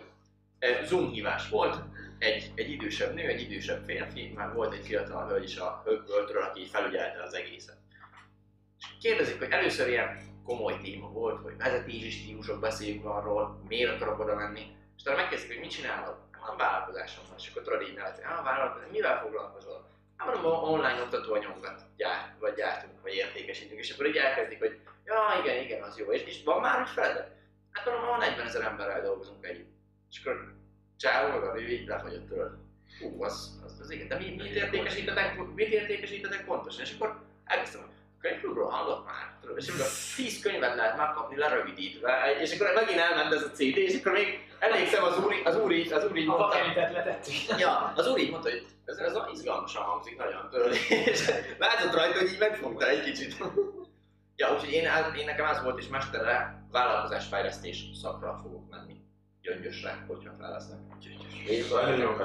Eh, Zoom hívás volt, egy, egy idősebb nő, egy idősebb férfi, már volt egy fiatal hölgy is a Högvöltről, aki így felügyelte az egészet. És kérdezik, hogy először ilyen komoly téma volt, hogy vezetési stílusok, beszéljünk arról, miért akarok oda menni, és talán megkezdik, hogy mit csinálod? Van vállalkozásom van, és akkor tudod így nevetni, ah, vállalkozás, mivel foglalkozol? Hát mondom, online oktatóanyagokat gyárt, vagy gyártunk, vagy értékesítünk, és akkor így elkezdik, hogy ja, igen, igen, az jó, és, és van már is feled? Hát mondom, ha 40 ezer emberrel dolgozunk együtt. És akkor Csávó meg a nő így lefagyott tőle. Hú, az, az, az igen, de mi, mit értékesítetek, mit értékesítetek pontosan? És akkor elkezdtem, könyvklubról hallott már, tudod, és akkor 10 könyvet lehet megkapni lerövidítve, és akkor megint elment ez a CD, és akkor még emlékszem az úr, az úr így, az úr így A mondta, letettük. Ja, az úr így mondta, hogy ez, ez izgalmasan hangzik nagyon tudod, és látszott rajta, hogy így megfogta egy kicsit. Ja, úgyhogy én, én nekem ez volt, és mesterre vállalkozásfejlesztés szakra fogok menni. Gyöngyösre, hogyha felesznek. Gyöngyös. Nagyon.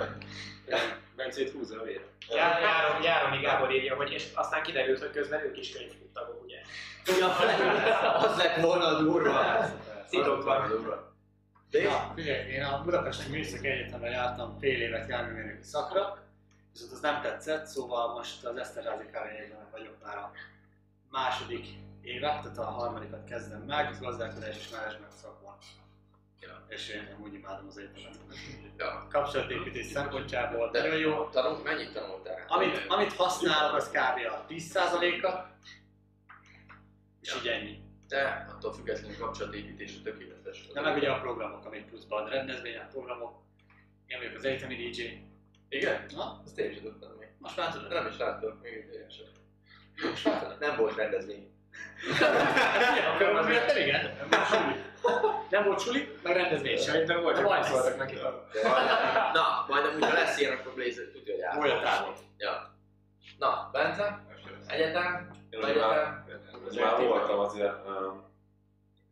Bencét húzza a vér. Jár, Járon, Járon Gábor írja, hogy és aztán kiderült, hogy közben ők is könyvtagok, ugye? Ja, az lett volna a durva. Volna durva. De Na, figyelj, én a Budapesti Műszaki Egyetemre jártam fél évet járműmérnöki szakra, viszont az nem tetszett, szóval most az Eszterházi Károlyi vagyok már a második évet, tehát a harmadikat kezdem meg, az gazdálkodás és menedzsment szakban. Ja. És én úgy imádom az egyetemet. Ja. Kapcsolatépítés szempontjából nagyon jó. Tanul, mennyit tanultál? Amit, amit használok, az kb. a 10%-a, és így ennyi. De attól függetlenül kapcsolatépítésre tökéletes. De meg ugye a programok, amik pluszban, rendezvények, programok. Én vagyok az egyetemi DJ. Igen? Na, Ezt én is tudtam még. most már tudod. Nem is láttam, még teljesen. Most látod, nem volt rendezvény. Akkor miért nem igen? Nem volt suli. Nem volt suli, meg rendezvény sem. Szerintem volt, csak szóltak neki. Na, majd amúgy ha lesz ilyen, akkor Blazer tudja, hogy Olyan át. távol. Ja. Na, Bence, egyetem, egyetem. ez már voltam azért um,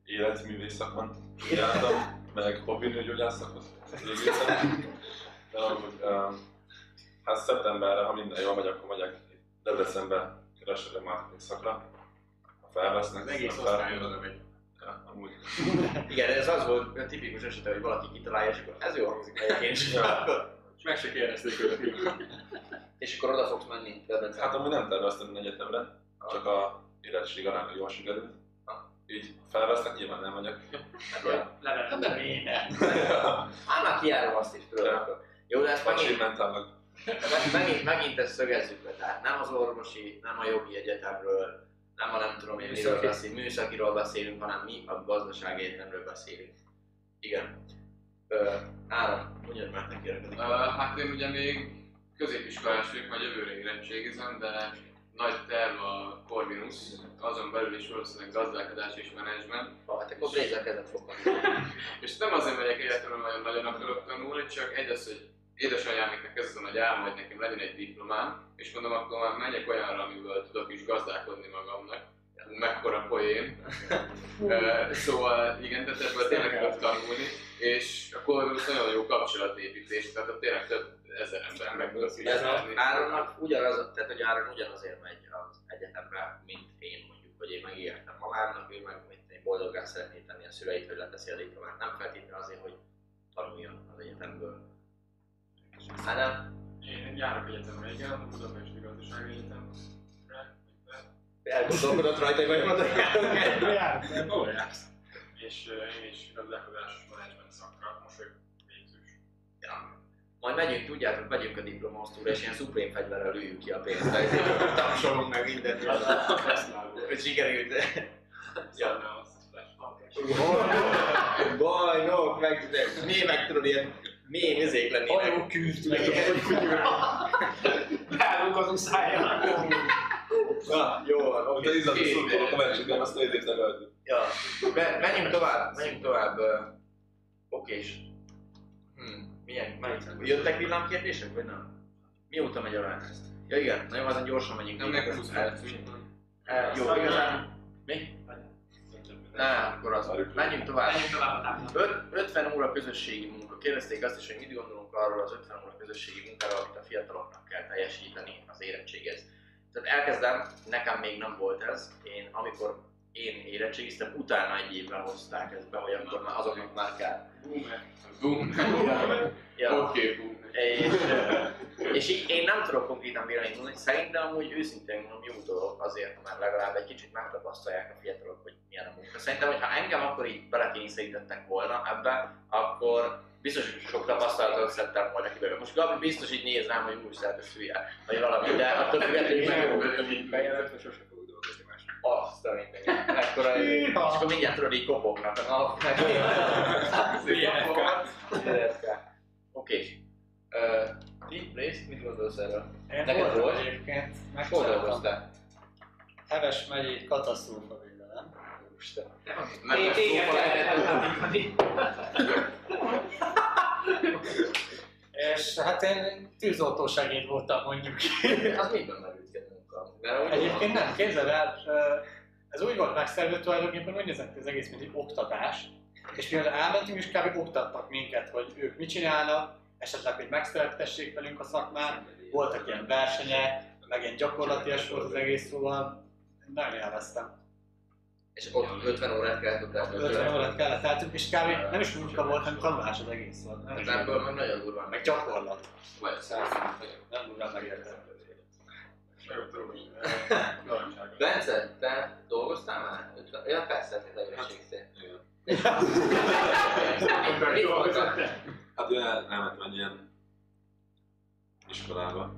életművész szakon, jártam, meg hobbinőgyógyász régészen. De amúgy, um, hát szeptemberre, ha minden jól megy, akkor megyek Debrecenbe kereskedem marketing szakra. Felvesznek, Az egész aztán fel- osztály oda megy. Ja, amúgy. Igen, ez az volt a tipikus esete, hogy valaki kitalálja, és akkor ez jó hangzik egyébként, és Ja. akkor- És meg se kérdezték őt, és akkor oda fogsz menni Debrecenbe. Hát amúgy nem terveztem minden egyetemre, csak a érettség aránylag jól sikerült. Így felvesznek, nyilván nem megyek. Ja. Levet. Hát nem. Hát már kiárom azt is, tudod. Ja. akkor. Jó, de ezt megint, megint, megint ezt szögezzük le, tehát nem az orvosi, nem a jogi egyetemről, nem a nem tudom én miről Műszaki. beszélünk, műszakiról beszélünk, hanem mi a gazdasági egyetemről beszélünk. Igen. Ö, Áram, mondjad már neki Uh, hát én ugye még középiskolás vagyok, majd jövőre érettségizem, de nagy terv a Corvinus, azon belül is valószínűleg gazdálkodás és menedzsment. Ha, hát akkor Blazer kezet fog kapni. És nem azért megyek egyetemre, mert nagyon akarok tanulni, csak egy az, hogy édesanyámiknak ez az a nagy álma, hogy nekem legyen egy diplomám, és mondom, akkor már menjek olyanra, amiből tudok is gazdálkodni magamnak. Mekkora poén. Ö, szóval igen, tehát ebből tényleg tudok tanulni, és akkor nagyon jó kapcsolatépítés, tehát ott tényleg több ezer ember meg tudok Ez. Áronnak ugyanaz, tehát hogy Áron ugyanazért megy az egyetemre, mint én mondjuk, hogy én megértem magának, ő meg mit én boldogá szeretné tenni a szüleit, hogy leteszi a diplomát. Nem feltétlenül azért, hogy tanuljon az egyetemből. Hát nem, Én járok egyetemre, igen, a Budapesti Gazdasági Egyetemre. elgondolkodott rajta, hogy vagy mondani. Hol jársz? És én is gazdálkodás menedzsment szakra, most vagyok végzős. Ja. majd megyünk, tudjátok, megyünk a diplomaosztóra, és ilyen szuprém fegyverrel lőjük ki a pénzt. Tapsolunk meg mindent. Hogy sikerült. Ja. Bajnok, meg de mémek tudod ilyen mély izék lennének. Hajó küld, meg Beállunk az uszájjal. Na, jó van, oké. izlandi szurkolók a meccsen, azt nézzétek rajta. Ja, Me, menjünk tovább, menjünk tovább. Okés. Hmm, milyen, melyik? Jöttek villámkérdések, vagy nem? Mióta megy a rányszt? Ja igen, nagyon azon gyorsan megyünk. Nem meg 20 El- el- Jó, igazán. Mi? Nem, akkor az. Menjünk tovább. Menjünk tovább a táblán. Öt- 50 óra közösségi munka. Kérdezték azt is, hogy mit gondolunk arról az 50 óra közösségi munkáról, amit a fiataloknak kell teljesíteni az érettséghez. Tehát elkezdem, nekem még nem volt ez. Én, amikor én érettségiztem, utána egy évvel hozták ezt be, hogy akkor már azoknak már kell. Boom. Ja. Oké, boom. És, és így én nem tudok konkrétan véleményt mondani, szerintem amúgy őszintén mondom jó dolog azért, mert legalább egy kicsit megtapasztalják a fiatalok, hogy milyen a munka. Szerintem, hogy ha engem akkor így belekényszerítettek volna ebbe, akkor biztos, hogy sok tapasztalatot szedtem volna ki belőle. Most Gabi biztos így néz rám, hogy úgy ez hülye, vagy valami, de attól függetlenül meg Bejelentve sose fogok dolgozni másnak. Azt a mindenki. Ekkora, és akkor mindjárt tudod így kopognak a nap, Oké. Ti, Rész, mit gondolsz erről? Én Neked volt? egyébként, Hol dolgoztál? Heves megyei katasztrófa védelem. Isten. Nem, Én téged szóval kellett lehet-. És hát én tűzoltó segéd voltam mondjuk. Az miben merült úgy Egyébként nem, képzeld el, ez úgy volt megszervezve tulajdonképpen, úgy nézett az egész, mint egy oktatás. És mivel elmentünk, és kb. oktattak minket, hogy ők mit csinálnak, esetleg, hogy megszeretessék velünk a szakmát, voltak ilyen versenyek, meg ilyen gyakorlatias volt az egész, szóval nagyon élveztem. És ott 50 órát kellett ott 50 órát kellett eltünk, és kb. nem is munka volt, hanem tanulás az egész volt. Is Tehát ebből meg nagyon durván meg meg. gyakorlat. Vagy száz. Nem durván megértem. Bence, te dolgoztál már? 50 Ja persze, te érettségiztél. Igen. Mit voltál? Hát én el, elmentem egy ilyen iskolába.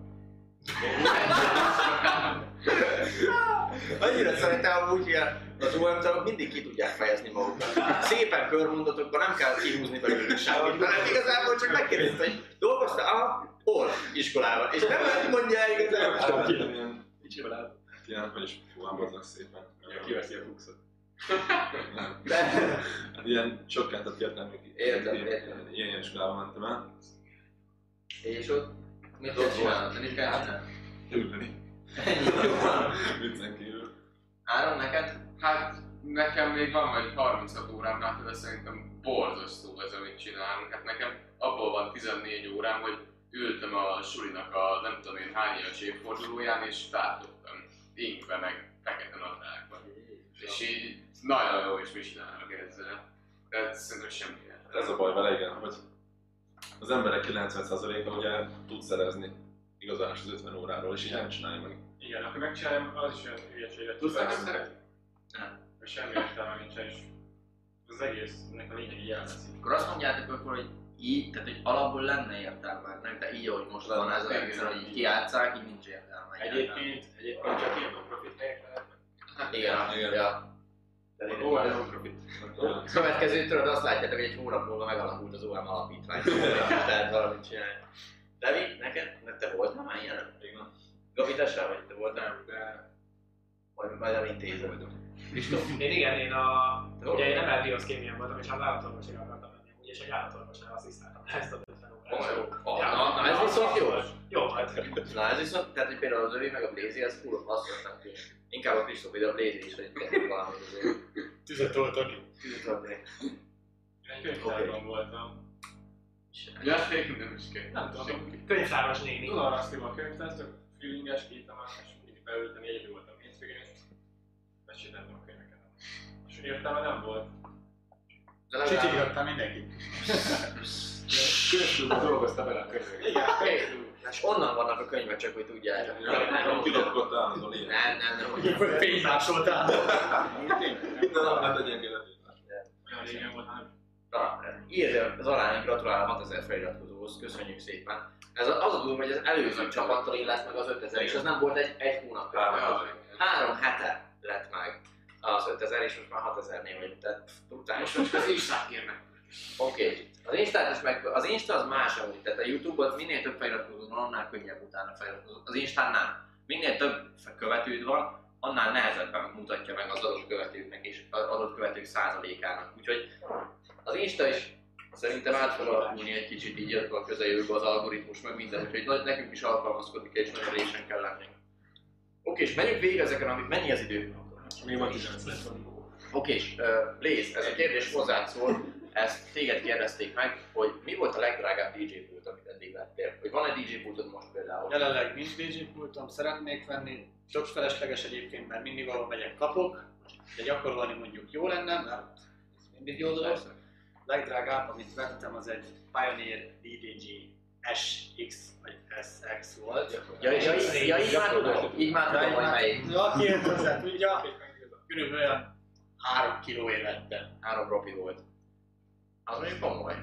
Annyira szeretem amúgy, hogy az OM mindig ki tudják fejezni magukat. Szépen körmondatokban nem kell kihúzni belőlük semmit, hanem igazából csak megkérdezte, hogy dolgoztál? Aha, hol? Iskolában. És nem lehet mondja el igazából. Elmentem ilyen, hát ilyen, hogy is fogalmaznak szépen. Kiveszi a fuxot. Nem. De, Hát ilyen csökkentett értelmű. Értem, értem. Ilyen, ilyen iskolába mentem el. és ott mit kell csinálni? Mit kell csinálni? Ülni. Ennyi jó van. Viccen kívül. Áron, neked? Hát nekem még van vagy 36 órám rá, de szerintem borzasztó ez, amit csinálunk. Hát nekem abból van 14 órám, hogy ültem a sulinak a nem tudom én hány éves évfordulóján, és tátottam inkbe meg fekete nadrágban. És így nagyon jó is mit csinálnak ezzel. Tehát szerintem semmi Hát ez a baj vele, igen, hogy az emberek 90%-a ugye tud szerezni igazolás az 50 óráról, és így nem csinálja meg. Igen, akkor megcsinálom, az is olyan hülyeséget. Tudsz nem szeretni? Hogy semmi értelme nincsen, és az egésznek a lényegi elveszik. Akkor azt mondjátok akkor, hogy így, tehát hogy alapból lenne értelme ennek, de így, ahogy most van ez a rendszer, hogy így kiátszák, így nincs értelme. Egyébként, egyébként csak ilyen non-profit helyek lehetnek. Igen, Igen. ja. Ó, ez non-profit. Következő tudod, azt látjátok, hogy egy hónap múlva megalakult az OM alapítvány. Tehát valamit csinálni. Levi, neked? Mert te voltál már ilyen? Igen. Gabi, te sem vagy, te voltál? Nem, de Majd, majd elintézed. Kristóf. Én igen, én a... Ugye én nem elbioszkémián voltam, és az menni, úgy, és egy állatorvosnál asszisztáltam ezt a 50 órát. Ó, Ja, na, na, ez viszont jó. Jó volt. Na ez viszont, tehát hogy például az övé meg a Blazy, az full azt nem tűnik. Inkább a Kristóf, de a Blazy is, hogy tényleg valami azért. Tüzet adni. én egy könyvtárban voltam. Ja, még nem is kell. Nem tudom, Könyvtáros néni. Dunarasztiban könyvtár, tök feelinges, kétamás, és mindig beültem, egyedül voltam hétvégén, és besétáltam a könyveket. És értelme nem volt. De legalább... Csicsigattam mindenkit. Köztudban dolgozta bele a könyveket. Igen, És onnan vannak a könyvek, csak hogy tudjátok. Nem kidobott állandóan ilyen. Nem, nem, nem, hogy Fénymásoltál. De nem, ne tegyen ki olyan régen volt, hanem Na, írja az alány, gratulálok 6000 feliratkozóhoz. köszönjük szépen. Ez a- az a durva, hogy az előző csapattól én lett meg az 5000, és az nem volt egy, egy hónap. Három. Három hete lett meg az 5000, és most már 6000-nél vagy, tehát brutális. Most az Instát kérnek. Oké. Okay. Az Instát is meg, az Insta az más amúgy, tehát a Youtube-on minél több feliratkozó van, annál könnyebb utána feliratkozó. Az Instán nem. Minél több követőd van, annál nehezebben mutatja meg az adott követőknek és az adott követők százalékának. Úgyhogy az Insta is szerintem át fog alakulni egy kicsit így a közeljövőben az algoritmus, meg minden, úgyhogy nekünk is alkalmazkodni kell és nagyon résen kell lenni. Oké, és menjünk végig ezeken, amit mennyi az idő? Még van 19 lesz. Oké, és uh, Léz, ez a kérdés hozzád szól, ezt téged kérdezték meg, hogy mi volt a legdrágább DJ pult, amit eddig vettél? Hogy van egy DJ pultod most például? Jelenleg nincs DJ pultom, szeretnék venni, tök felesleges egyébként, mert mindig ahol megyek kapok, de gyakorolni mondjuk jó lenne, mert ez mindig jó dolog. Legdrágább, amit vettem, az egy Pioneer DDG SX vagy SX volt. Ja, ja, ja, ja, így már tudom, így már tudom, hogy melyik. Ja, kérdezett, tudja? Körülbelül 3 kilóért vettem. Három profi volt. Az mondjuk komoly.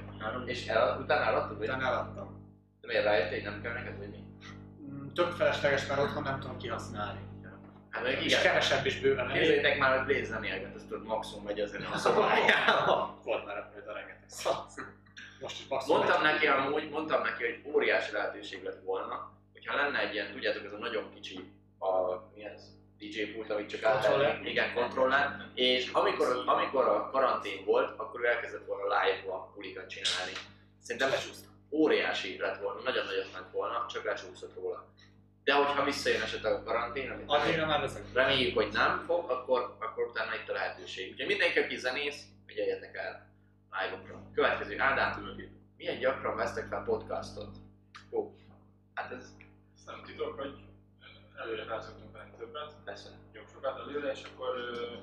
És el, utána eladtad, vagy? Utána eladtam. De miért rájöttél, hogy nem kell neked, vagy mi? Mm, Tök felesleges, mert otthon nem tudom kihasználni. Hát És igen. kevesebb is bőven. Képzeljétek már, hogy Blaze nem élget, ezt tudod, maximum megy ezen a szobájába. Volt már rajta rengeteg. Most is basszol. Mondtam neki amúgy, mondtam neki, hogy óriási lehetőség lett volna, hogyha lenne egy ilyen, tudjátok, ez a nagyon kicsi, a, mi ez? DJ pult, amit csak Kontroller. igen, kontroller, és amikor, amikor a karantén volt, akkor ő elkezdett volna live-ba pulikat csinálni. Szerintem óriási lett volna, nagyon nagyot ment volna, csak lecsúszott róla. De hogyha visszajön esetleg a karantén, amit Addigra már veszek. reméljük, hogy nem fog, akkor, akkor utána itt a lehetőség. Úgyhogy mindenki, aki zenész, figyeljetek el live-okra. Következő, Ádám, milyen gyakran vesztek fel podcastot? Ó, hát ez Ezt nem titok, hogy előre venni többet, persze. jó sokat előre, és akkor ö,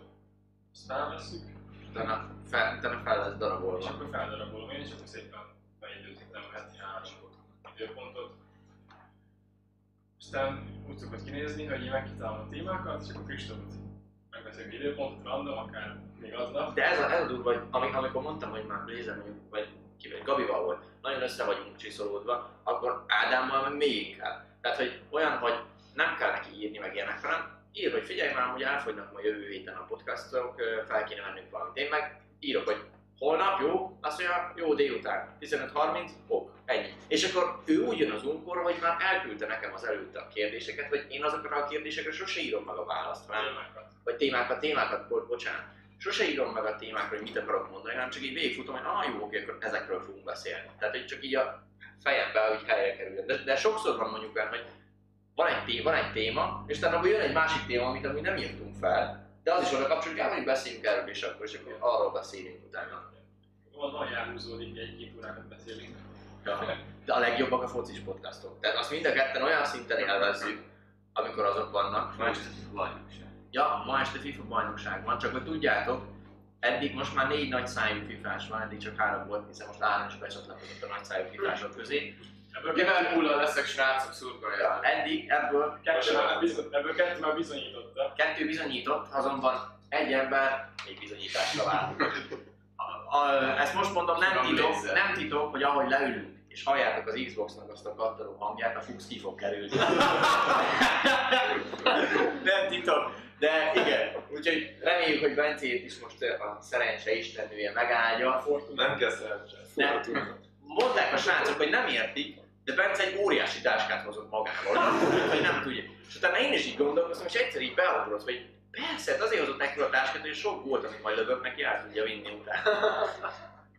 azt felveszünk, Utána fel, utána fel lesz és darabolva. akkor feldarabolom én, és akkor szépen beidőzítem a heti három időpontot. Aztán úgy szokott kinézni, hogy én megkitálom a témákat, és akkor Kristót megveszünk időpontot, random, akár még aznap. De ez a, ez a durva, hogy ami, amikor mondtam, hogy már Blézen mondjuk, vagy kivel, Gabival volt, nagyon össze vagyunk csiszolódva, akkor Ádámmal még inkább. Tehát, hogy olyan, hogy nem kell neki írni meg ilyenek, hanem ír, hogy figyelj már, hogy elfogynak ma jövő héten a podcastok, fel kéne vennünk valamit. Én meg írok, hogy holnap, jó, azt mondja, jó délután, 15.30, ok, ennyi. És akkor ő úgy jön az unkorra, hogy már elküldte nekem az előtte a kérdéseket, hogy én azokra a kérdésekre sose írom meg a választ, hanem vagy témákat, témákat, bo- bocsánat, sose írom meg a témákra, hogy mit akarok mondani, hanem csak így végigfutom, hogy ah jó, oké, akkor ezekről fogunk beszélni. Tehát, hogy csak így a fejembe, hogy helyre kerüljön. De, de sokszor van mondjuk olyan, hogy van egy, té- van egy téma, és utána jön egy másik téma, amit amúgy nem írtunk fel, de az is oda kapcsolódik, hogy mondjuk beszéljünk erről, és akkor, és akkor arról beszélünk utána. Van, van elhúzódik, egy-két órákat beszélünk. Ja. De a legjobbak a focis podcastok. Tehát azt mind a ketten olyan szinten élvezzük, amikor azok vannak. Más bajnokság. Ja, ma este FIFA bajnokság van, csak hogy tudjátok, eddig most már négy nagy szájú fifás van, eddig csak három volt, hiszen most Áron is becsatlakozott a nagy szájú fifások közé. Ebből Liverpool-al leszek srácok szurkolja. Eddig ebből kettő már, bizony, ebből kettő már bizonyította. kettő bizonyított, azonban egy ember még bizonyításra vár. A, a, ezt most mondom, nem titok, nem titok, hogy ahogy leülünk, és halljátok az Xbox-nak azt a kattanó hangját, a Fux ki fog kerülni. nem titok, de igen. Úgyhogy reméljük, hogy Bencét is most a szerencse istennője megáldja. Nem kell szerencsé. Nem. Mondták a srácok, hogy nem értik, de Bence egy óriási táskát hozott magával, nem hogy nem tudja. És utána én is így gondolkoztam, és egyszer így beugrott, hogy persze, hát azért hozott ekkora táskát, hogy sok volt, amit majd lövök neki, el tudja vinni utána.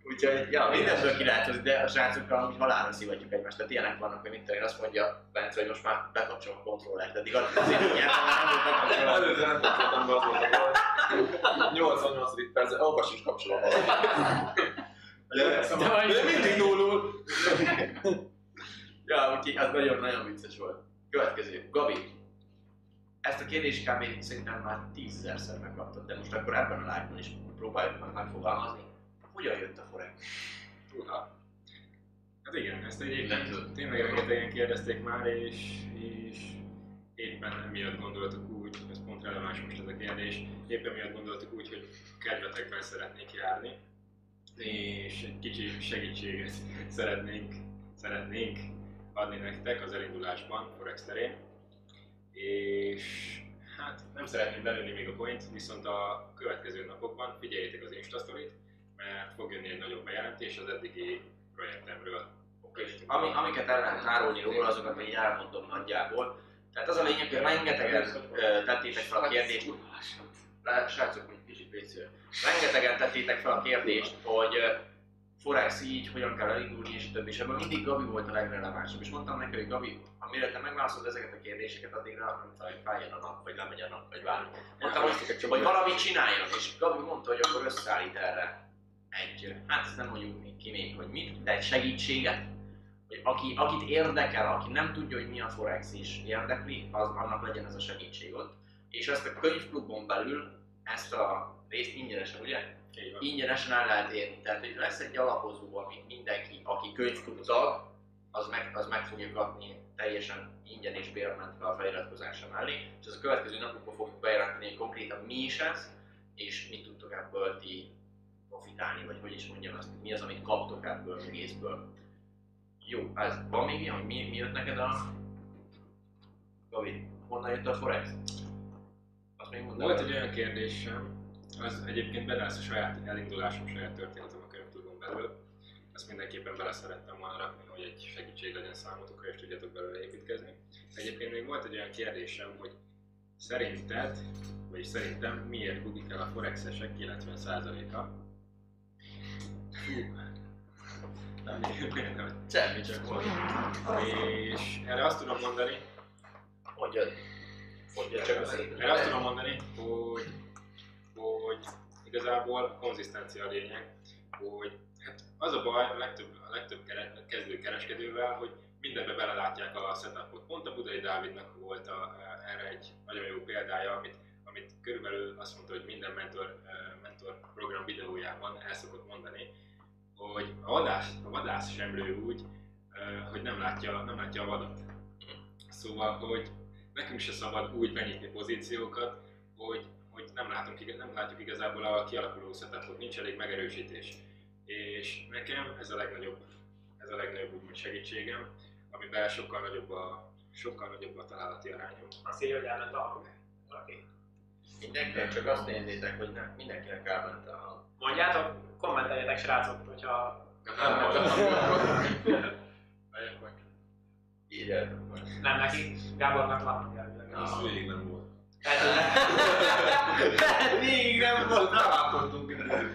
Úgyhogy, ja, mindenből ki lehet hozni, de a srácokkal amúgy halálra szivatjuk egymást. Tehát ilyenek vannak, hogy mit tudom én, azt mondja Bence, hogy most már bekapcsolom a kontrollert, eddig azért nyertem, mert nem volt bekapcsolva. Előző nem kapcsoltam be az volt a baj. 88. perc, abba sincs kapcsolom De, de, de mindig nullul. Ja, úgyhogy az nagyon-nagyon vicces volt. Következő, Gabi. Ezt a kérdést kb. szerintem már tízezerszer megkaptad, de most akkor ebben a live-ban is próbáljuk meg megfogalmazni. Hogyan jött a Forex? Uha. Hát igen, ezt egyébként tényleg rengetegen kérdezték már, és, és éppen emiatt gondoltuk úgy, ez pont releváns most ez a kérdés, éppen emiatt gondoltuk úgy, hogy kedvetekben szeretnék járni, és egy kicsi segítséget szeretnénk, szeretnénk adni nektek az elindulásban Forex terén, és hát nem szeretném belőni még a point, viszont a következő napokban figyeljétek az Insta story mert fog jönni egy nagyobb bejelentés az eddigi projektemről. És ami, amiket el lehet árulni róla, azokat így elmondom nagyjából. Tehát az a lényeg, hogy rengetegen tettétek fel a kérdést, srácok, még kicsit. Rengetegen tettétek fel a kérdést, hogy Forex így, hogyan kell elindulni, és többi. És ebben mindig Gabi volt a legrelevánsabb. És mondtam neki, hogy Gabi, amire te megválaszolod ezeket a kérdéseket, addigra tudom, hogy fájjon a nap, vagy lemegy a nap, vagy bármi. Mondtam, hogy, hogy valamit csináljon, és Gabi mondta, hogy akkor összeállít erre egy, hát ezt nem mondjuk még ki még, hogy mit, de egy segítséget, hogy aki, akit érdekel, aki nem tudja, hogy mi a Forex is érdekli, az annak legyen ez a segítség ott. És ezt a könyvklubon belül, ezt a részt ingyenesen, ugye? Van. Ingyenesen el lehet érni. Tehát, hogy lesz egy alapozó, amit mindenki, aki könyvklub tag, az meg, az meg fogja kapni teljesen ingyen és bérmentve a feliratkozása mellé. És ez a következő napokban fogjuk bejelenteni, hogy konkrétan mi is ez, és mit tudtok ebből ti profitálni, vagy hogy is mondjam azt, mi az, amit kaptok ebből az egészből. Jó, ez van még ilyen, hogy mi, mi jött neked a... Gabi, honnan jött a Forex? Azt még mondom. Volt egy olyan kérdésem, az egyébként benne lesz a saját elindulásom, saját történetem a könyvtudón belül. Ezt mindenképpen bele szerettem volna rakni, hogy egy segítség legyen számotokra, és tudjatok belőle építkezni. Egyébként még volt egy olyan kérdésem, hogy szerinted, vagy szerintem miért bugik el a forexesek 90%-a? Nem, nem? Semmi csak volt. És erre azt tudom mondani, Mondjad. Mondjad csak azt tudom mondani, hogy, hogy igazából a konzisztencia a lényeg, hogy hát az a baj a legtöbb, a legtöbb kezdő kereskedővel, hogy mindenbe belelátják a setupot. Pont a Budai Dávidnak volt a, erre egy nagyon jó példája, amit, amit körülbelül azt mondta, hogy minden mentor, mentor program videójában el szokott mondani, hogy a vadász, a vadász sem lő úgy, hogy nem látja, nem látja a vadat. Szóval, hogy nekünk se szabad úgy benyitni pozíciókat, hogy nem, látunk, nem látjuk igazából a kialakuló setupot, nincs elég megerősítés. És nekem ez a legnagyobb, ez a legnagyobb úgymond segítségem, amiben sokkal nagyobb a, sokkal nagyobb a találati arányom. Azt írja, hogy elment a hang. Mindenkinek csak azt nézzétek, hogy nem, mindenkinek elment a hang. Mondjátok, kommenteljetek srácok, hogyha Írjátok meg. nem neki, Gábornak van. Ez végig nem volt. Még nem volt.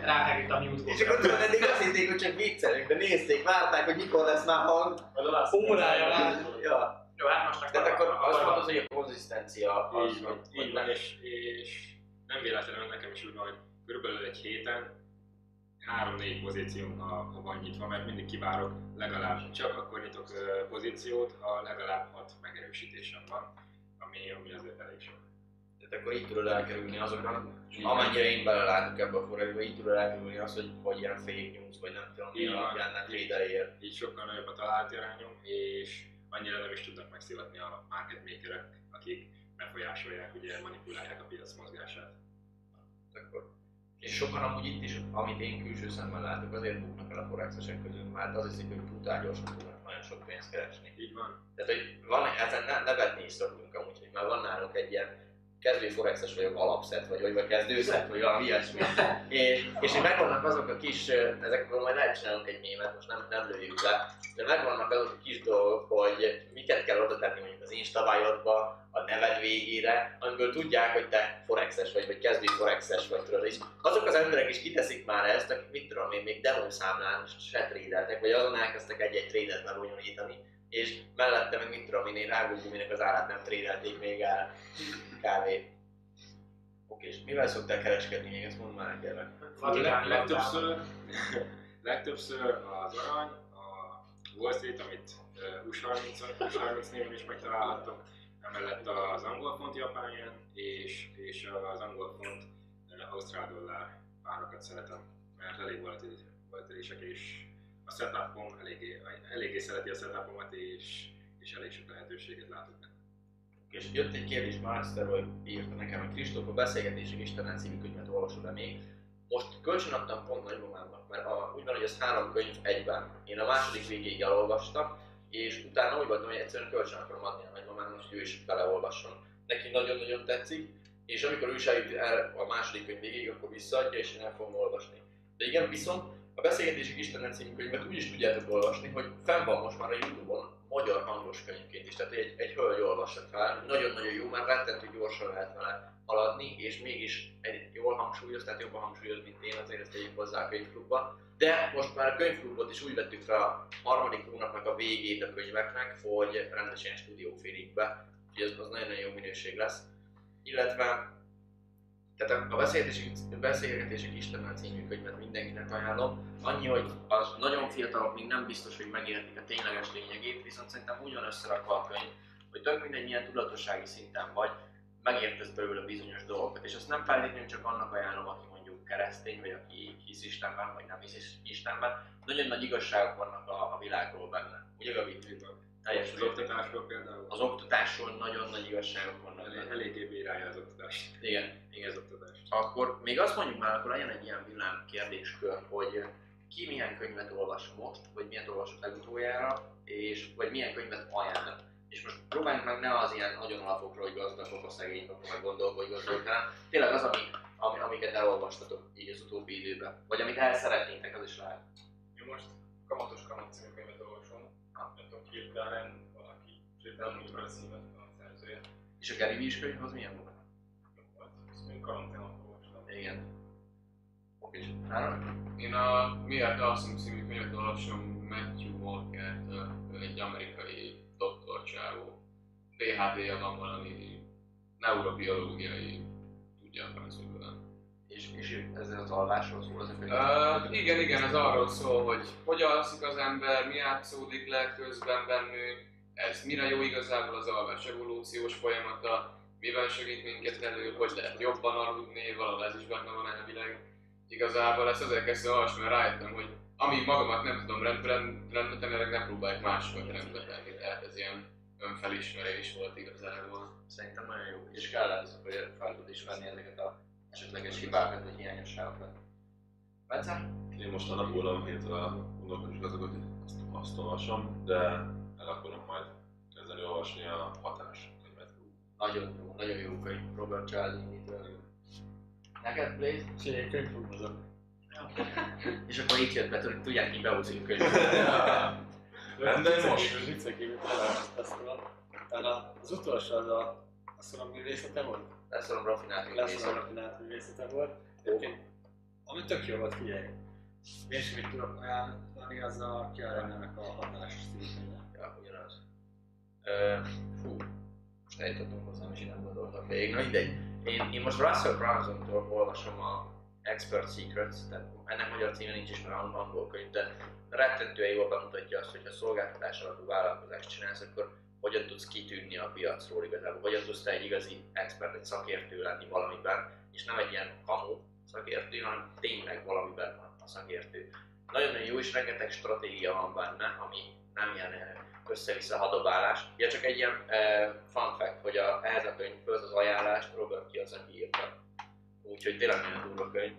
Ráfeküdt a mute És akkor tudod, eddig azt hitték, hogy csak viccelünk, de nézték, várták, hogy mikor lesz már hang. Órája. Ja. Jó, hát most Tehát akkor azt mondod, hogy a konzisztencia az, Így van, hogy, így van és, és nem véletlenül nekem is úgy van, hogy körülbelül egy héten három-négy pozícióm, ha, ha van nyitva, mert mindig kivárok legalább, csak akkor nyitok pozíciót, ha legalább hat megerősítésem van, ami, ami azért elég sok. Tehát akkor így tudod elkerülni azokat, amennyire én belelátok ebbe a forrásba, így tudod elkerülni azt, hogy, hogy ilyen fake news, vagy nem tudom, mi alapján védelér. Így sokkal nagyobb a találati arányom, és annyira nem is tudnak megszivatni a market makerek, akik befolyásolják, ugye manipulálják a piac mozgását. Akkor. És sokan amúgy itt is, amit én külső szemmel látok, azért buknak el a forexesek közül, mert az hiszik, hogy brutál gyorsan tudnak nagyon sok pénzt keresni. Így van. Tehát, hogy van, ezen ne, nevetni is szoktunk amúgy, hogy már van nálunk egy ilyen kezdő forexes vagyok alapszet, vagy vagy, vagy kezdőszet, vagy valami ilyesmi. és, és hogy megvannak azok a kis, ö, ezekről majd lehet csinálunk egy mémet, most nem, nem lőjük le, de megvannak azok a kis dolgok, hogy miket kell oda tenni mondjuk az Instabájodba, a neved végére, amiből tudják, hogy te forexes vagy, vagy kezdő forexes vagy, tudod, és azok az emberek is kiteszik már ezt, akik mit tudom én, még demószámlán se trédeltek, vagy azon elkezdtek egy-egy trédet lebonyolítani, és mellette meg mit tudom én, én rágóguminek az árát nem trédelték még el kávé. Oké, és mivel szoktál kereskedni még, ezt mondd már kérlek. Vatikán legtöbbször, legtöbbször az arany, a Wall Street, amit uh, US 30, US 30 néven is megtalálhattok, emellett az angol font japán és, és az angol font ausztrál dollár párokat szeretem, mert elég volatil- volatilisek, és a setupom eléggé, eléggé szereti a setupomat, és, és elég sok lehetőséget látok benne. És jött egy kérdés Masterről, írta nekem, hogy Kristóf, a beszélgetések Istenen című könyvet olvasod -e még? Most kölcsön adtam pont nagymamámnak, mert a, úgy van, hogy ez három könyv egyben. Én a második végéig elolvastam, és utána úgy voltam, hogy egyszerűen kölcsön akarom adni a nagymamámnak, hogy ő is beleolvasson. Neki nagyon-nagyon tetszik, és amikor ő is eljut el a második könyv végéig, akkor visszaadja, és én el fogom olvasni. De igen, viszont a Beszélgetések Istenen című könyvet úgy is tudjátok olvasni, hogy fenn van most már a Youtube-on magyar hangos könyvként is, tehát egy, egy hölgy olvassa fel, nagyon-nagyon jó, mert rettentő gyorsan lehet vele haladni, és mégis egy jól hangsúlyoz, tehát jobban hangsúlyoz, mint én, azért ezt tegyük hozzá a könyvklubba. De most már a könyvklubot is úgy vettük fel a harmadik hónapnak a végét a könyveknek, hogy rendesen stúdió félig be, úgyhogy ez az nagyon-nagyon jó minőség lesz. Illetve tehát a beszélgetések, beszélgetések Istennel című könyvet mindenkinek ajánlom. Annyi, hogy az nagyon fiatalok még nem biztos, hogy megértik a tényleges lényegét, viszont szerintem úgy van összerakva a könyv, hogy tök mindegy milyen tudatossági szinten vagy, megértesz belőle bizonyos dolgokat. És azt nem feltétlenül csak annak ajánlom, aki mondjuk keresztény, vagy aki hisz Istenben, vagy nem hisz Istenben. Nagyon nagy igazságok vannak a, a világról benne. Ugye Gabi? Teljes az oktatásról például. Az oktatásról nagyon nagy igazságok vannak. Elég, eléggé bírálja az oktatást. Igen, igen. Az oktatást. Akkor még azt mondjuk már, akkor legyen egy ilyen villám kérdéskör, hogy ki milyen könyvet olvas most, vagy miért olvasott legutoljára, és vagy milyen könyvet ajánl. És most próbáljunk meg ne az ilyen nagyon alapokról, hogy gazdagok a szegények, akkor meg gondolkodj gazdagok, hanem tényleg az, ami, ami, amiket elolvastatok így az utóbbi időben. Vagy amit el szeretnétek, az is lehet. Én most Kamatos Kamat című könyvet olvasom. Nem tudom, hirtelen valaki hirtelen úgy a címet a szerzője. És a Gary Vee könyv az milyen volt? Jó volt. Ezt még karanténot olvastam. Igen. Oké, három? Én a Miért Alszom című könyvet olvasom Matthew Walker-től, ő egy amerikai doktorcsávó. PhD-ja van valami neurobiológiai tudja a francúzul. És, és ezzel az alvásról szól az a könyv? Uh, igen, igen, ez arról szól, hogy hogy alszik az ember, mi játszódik le közben bennünk, ez mire jó igazából az alvás evolúciós folyamata, miben segít minket elő, hogy lehet jobban aludni, valahol ez is benne van elvileg. Igazából ezt azért kezdtem olvasni, mert rájöttem, hogy amíg magamat nem tudom rendbe, rendbe tenni, nem próbáljuk másokat rendbe tenni. Tehát ez ilyen önfelismerés volt igazából. Szerintem nagyon jó. És kell ez, hogy fel tud ismerni ezeket a esetleges hibákat vagy hiányosságokat. Bence? Én most a Napóleon hétre gondolkodom is gazdagot, hogy azt, azt olvasom, de el akarom majd kezdeni olvasni a hatás könyvet. Nagyon jó, nagyon jó könyv Robert Cialdini-től. Neked, Blaze? Én egy könyvklubozok. És akkor itt jött be, hogy tudják, mi behúzunk könyvet. De most. Az utolsó az a, azt mondom, művészete volt? Leszorom rafinált a művészet. rafinált művészete volt. Egyébként, ami tök jó volt, figyelj. Én is mit tudok ajánlani, az a Kiarennek a hatás stílusnője. Ja, ugyanaz. Ö, fú, most eljutottunk hozzá, és én nem gondoltam végig. Na mindegy. Én, én most Russell Brunson-tól olvasom a Expert Secrets, tehát ennek magyar címe nincs is, mert ang- angol könyv, de rettentően jól bemutatja azt, hogy ha szolgáltatás alapú vállalkozást csinálsz, akkor hogyan tudsz kitűnni a piacról igazából, hogyan tudsz te egy igazi expert, egy szakértő lenni valamiben, és nem egy ilyen kamu szakértő, hanem tényleg valamiben a szakértő. Nagyon-nagyon jó, és rengeteg stratégia van benne, ami nem ilyen eh, össze-vissza hadobálás. Ja, csak egy ilyen uh, fun fact, hogy a, ehhez a könyvhöz az ajánlást Robert Kiyosaki írta. Úgyhogy tényleg nagyon durva könyv.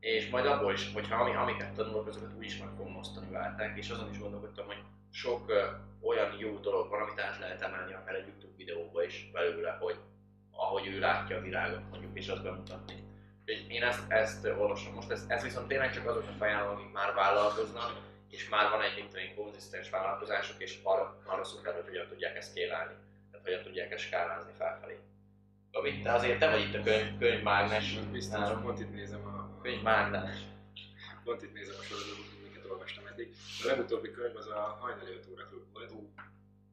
És majd abból is, hogyha ami, amiket tanulok, azokat úgy is meg fogom osztani veletek, és azon is gondolkodtam, hogy sok olyan jó dolog van, amit át lehet emelni akár egy YouTube videóba is belőle, hogy ahogy ő látja a világot mondjuk, és azt bemutatni. Úgyhogy én ezt, ezt olvasom most, ez, ez viszont tényleg csak azoknak ajánlom, akik már vállalkoznak, és már van egy mint konzisztens vállalkozások, és arra, arra szuper, hogy hogyan tudják ezt skélálni, tehát hogyan tudják ezt skálázni felfelé. Gabi, te azért te vagy itt a könyv, könyvmágnes. Biztos, pont itt nézem a... Könyvmágnes. Pont itt nézem a sorozatot, eddig. A legutóbbi könyv az a hajnali 5 óra klub volt,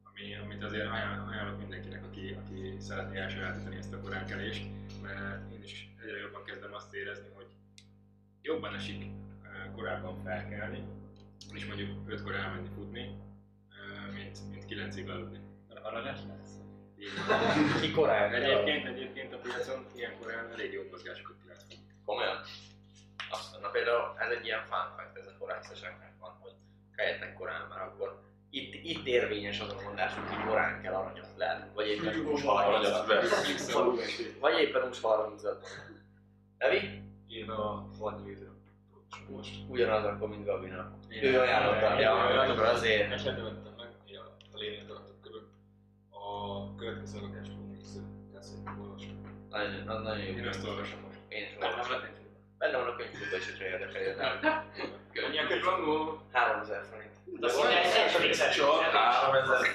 ami, amit azért ajánl- ajánlok mindenkinek, aki, aki szeretné elsajátítani ezt a koránkelést, mert én is egyre jobban kezdem azt érezni, hogy jobban esik korábban felkelni, és mondjuk 5-kor elmenni futni, mint, mint 9-ig aludni. Aranyat lesz. Ki korán? Egyébként, egyébként a piacon ilyen korán elég jó mozgásokat ki lehet fogni. Komolyan? Azt, na például ez egy ilyen fun fact, ez a forágszeseknek van, hogy keljetek korán, mert akkor itt, itt érvényes az a mondás, hogy korán kell aranyat lenni, vagy éppen hús Aranyat 30 vesz. Vagy éppen hús 30 Evi? Én a hadvédő. Most. Ugyanaz akkor, mint Gabinak. Én- Ő ajánlotta, ja, akkor azért. Nem vettem meg, ja, a lényeg alatt körül. A következő lakást fogunk visszajátszni, olvasni. Nagyon, az nagyon jó. Én ezt olvasom most. Én is olvasom. Benne van a könyvklubban is, hogyha érdekel. Ennyi a könyvangó. 3000 forint. De mondja, egy Csak 3000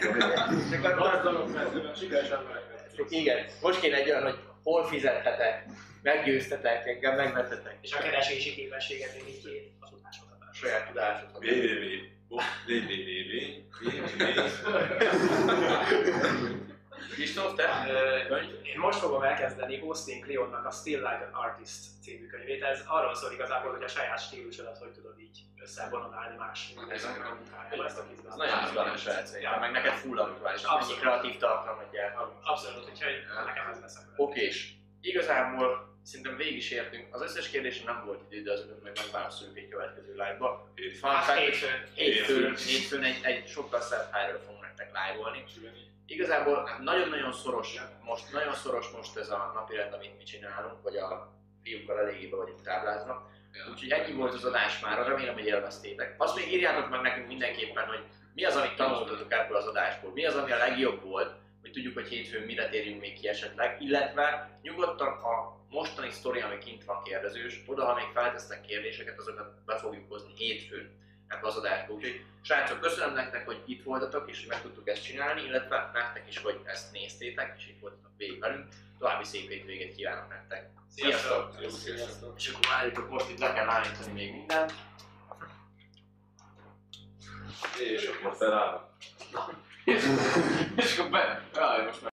forint. Igen, most kéne egy olyan, hogy hol fizethetek, meggyőztetek, engem megvetetek. És a keresési képességet még így az utásokatás. Saját tudásod. www. www. Kristóf, te? Én most fogom elkezdeni Austin Kleonnak a Still Like an Artist című könyvét. Ez arról szól igazából, hogy a saját stílusodat hogy tudod így összebonolni más munkájába. Ezt a Ez nagyon izgalmas szerintem, meg neked full aktuális, Abszolút. kreatív tartalmat gyártunk. Abszolút, úgyhogy nekem ez lesz a. Okés. Igazából szerintem végig is értünk. Az összes kérdésre nem volt idő, de azokat meg megválaszoljuk egy következő live-ba. Fun fact, hétfőn, hétfőn egy, egy sokkal szebb helyről fogunk nektek live-olni. Igazából nagyon-nagyon szoros, most nagyon szoros most ez a napirend, amit mi csinálunk, vagy a fiúkkal eléggé be vagyunk táblázva. Úgyhogy ennyi volt az adás már, remélem, hogy élveztétek. Azt még írjátok meg nekünk mindenképpen, hogy mi az, amit tanultatok ebből az adásból, mi az, ami a legjobb volt, hogy tudjuk, hogy hétfőn mire térjünk még ki esetleg, illetve nyugodtan a mostani sztori, ami kint van kérdezős, oda, ha még feltesznek kérdéseket, azokat be fogjuk hozni hétfőn ebbe az adásba. Úgyhogy srácok, köszönöm nektek, hogy itt voltatok, és meg tudtuk ezt csinálni, illetve nektek is, hogy ezt néztétek, és itt voltatok végig velünk. További szép hétvégét kívánok nektek. Sziasztok! És akkor várjuk, most itt le kell állítani még mindent. És akkor felállok. És akkor be... Jaj, most már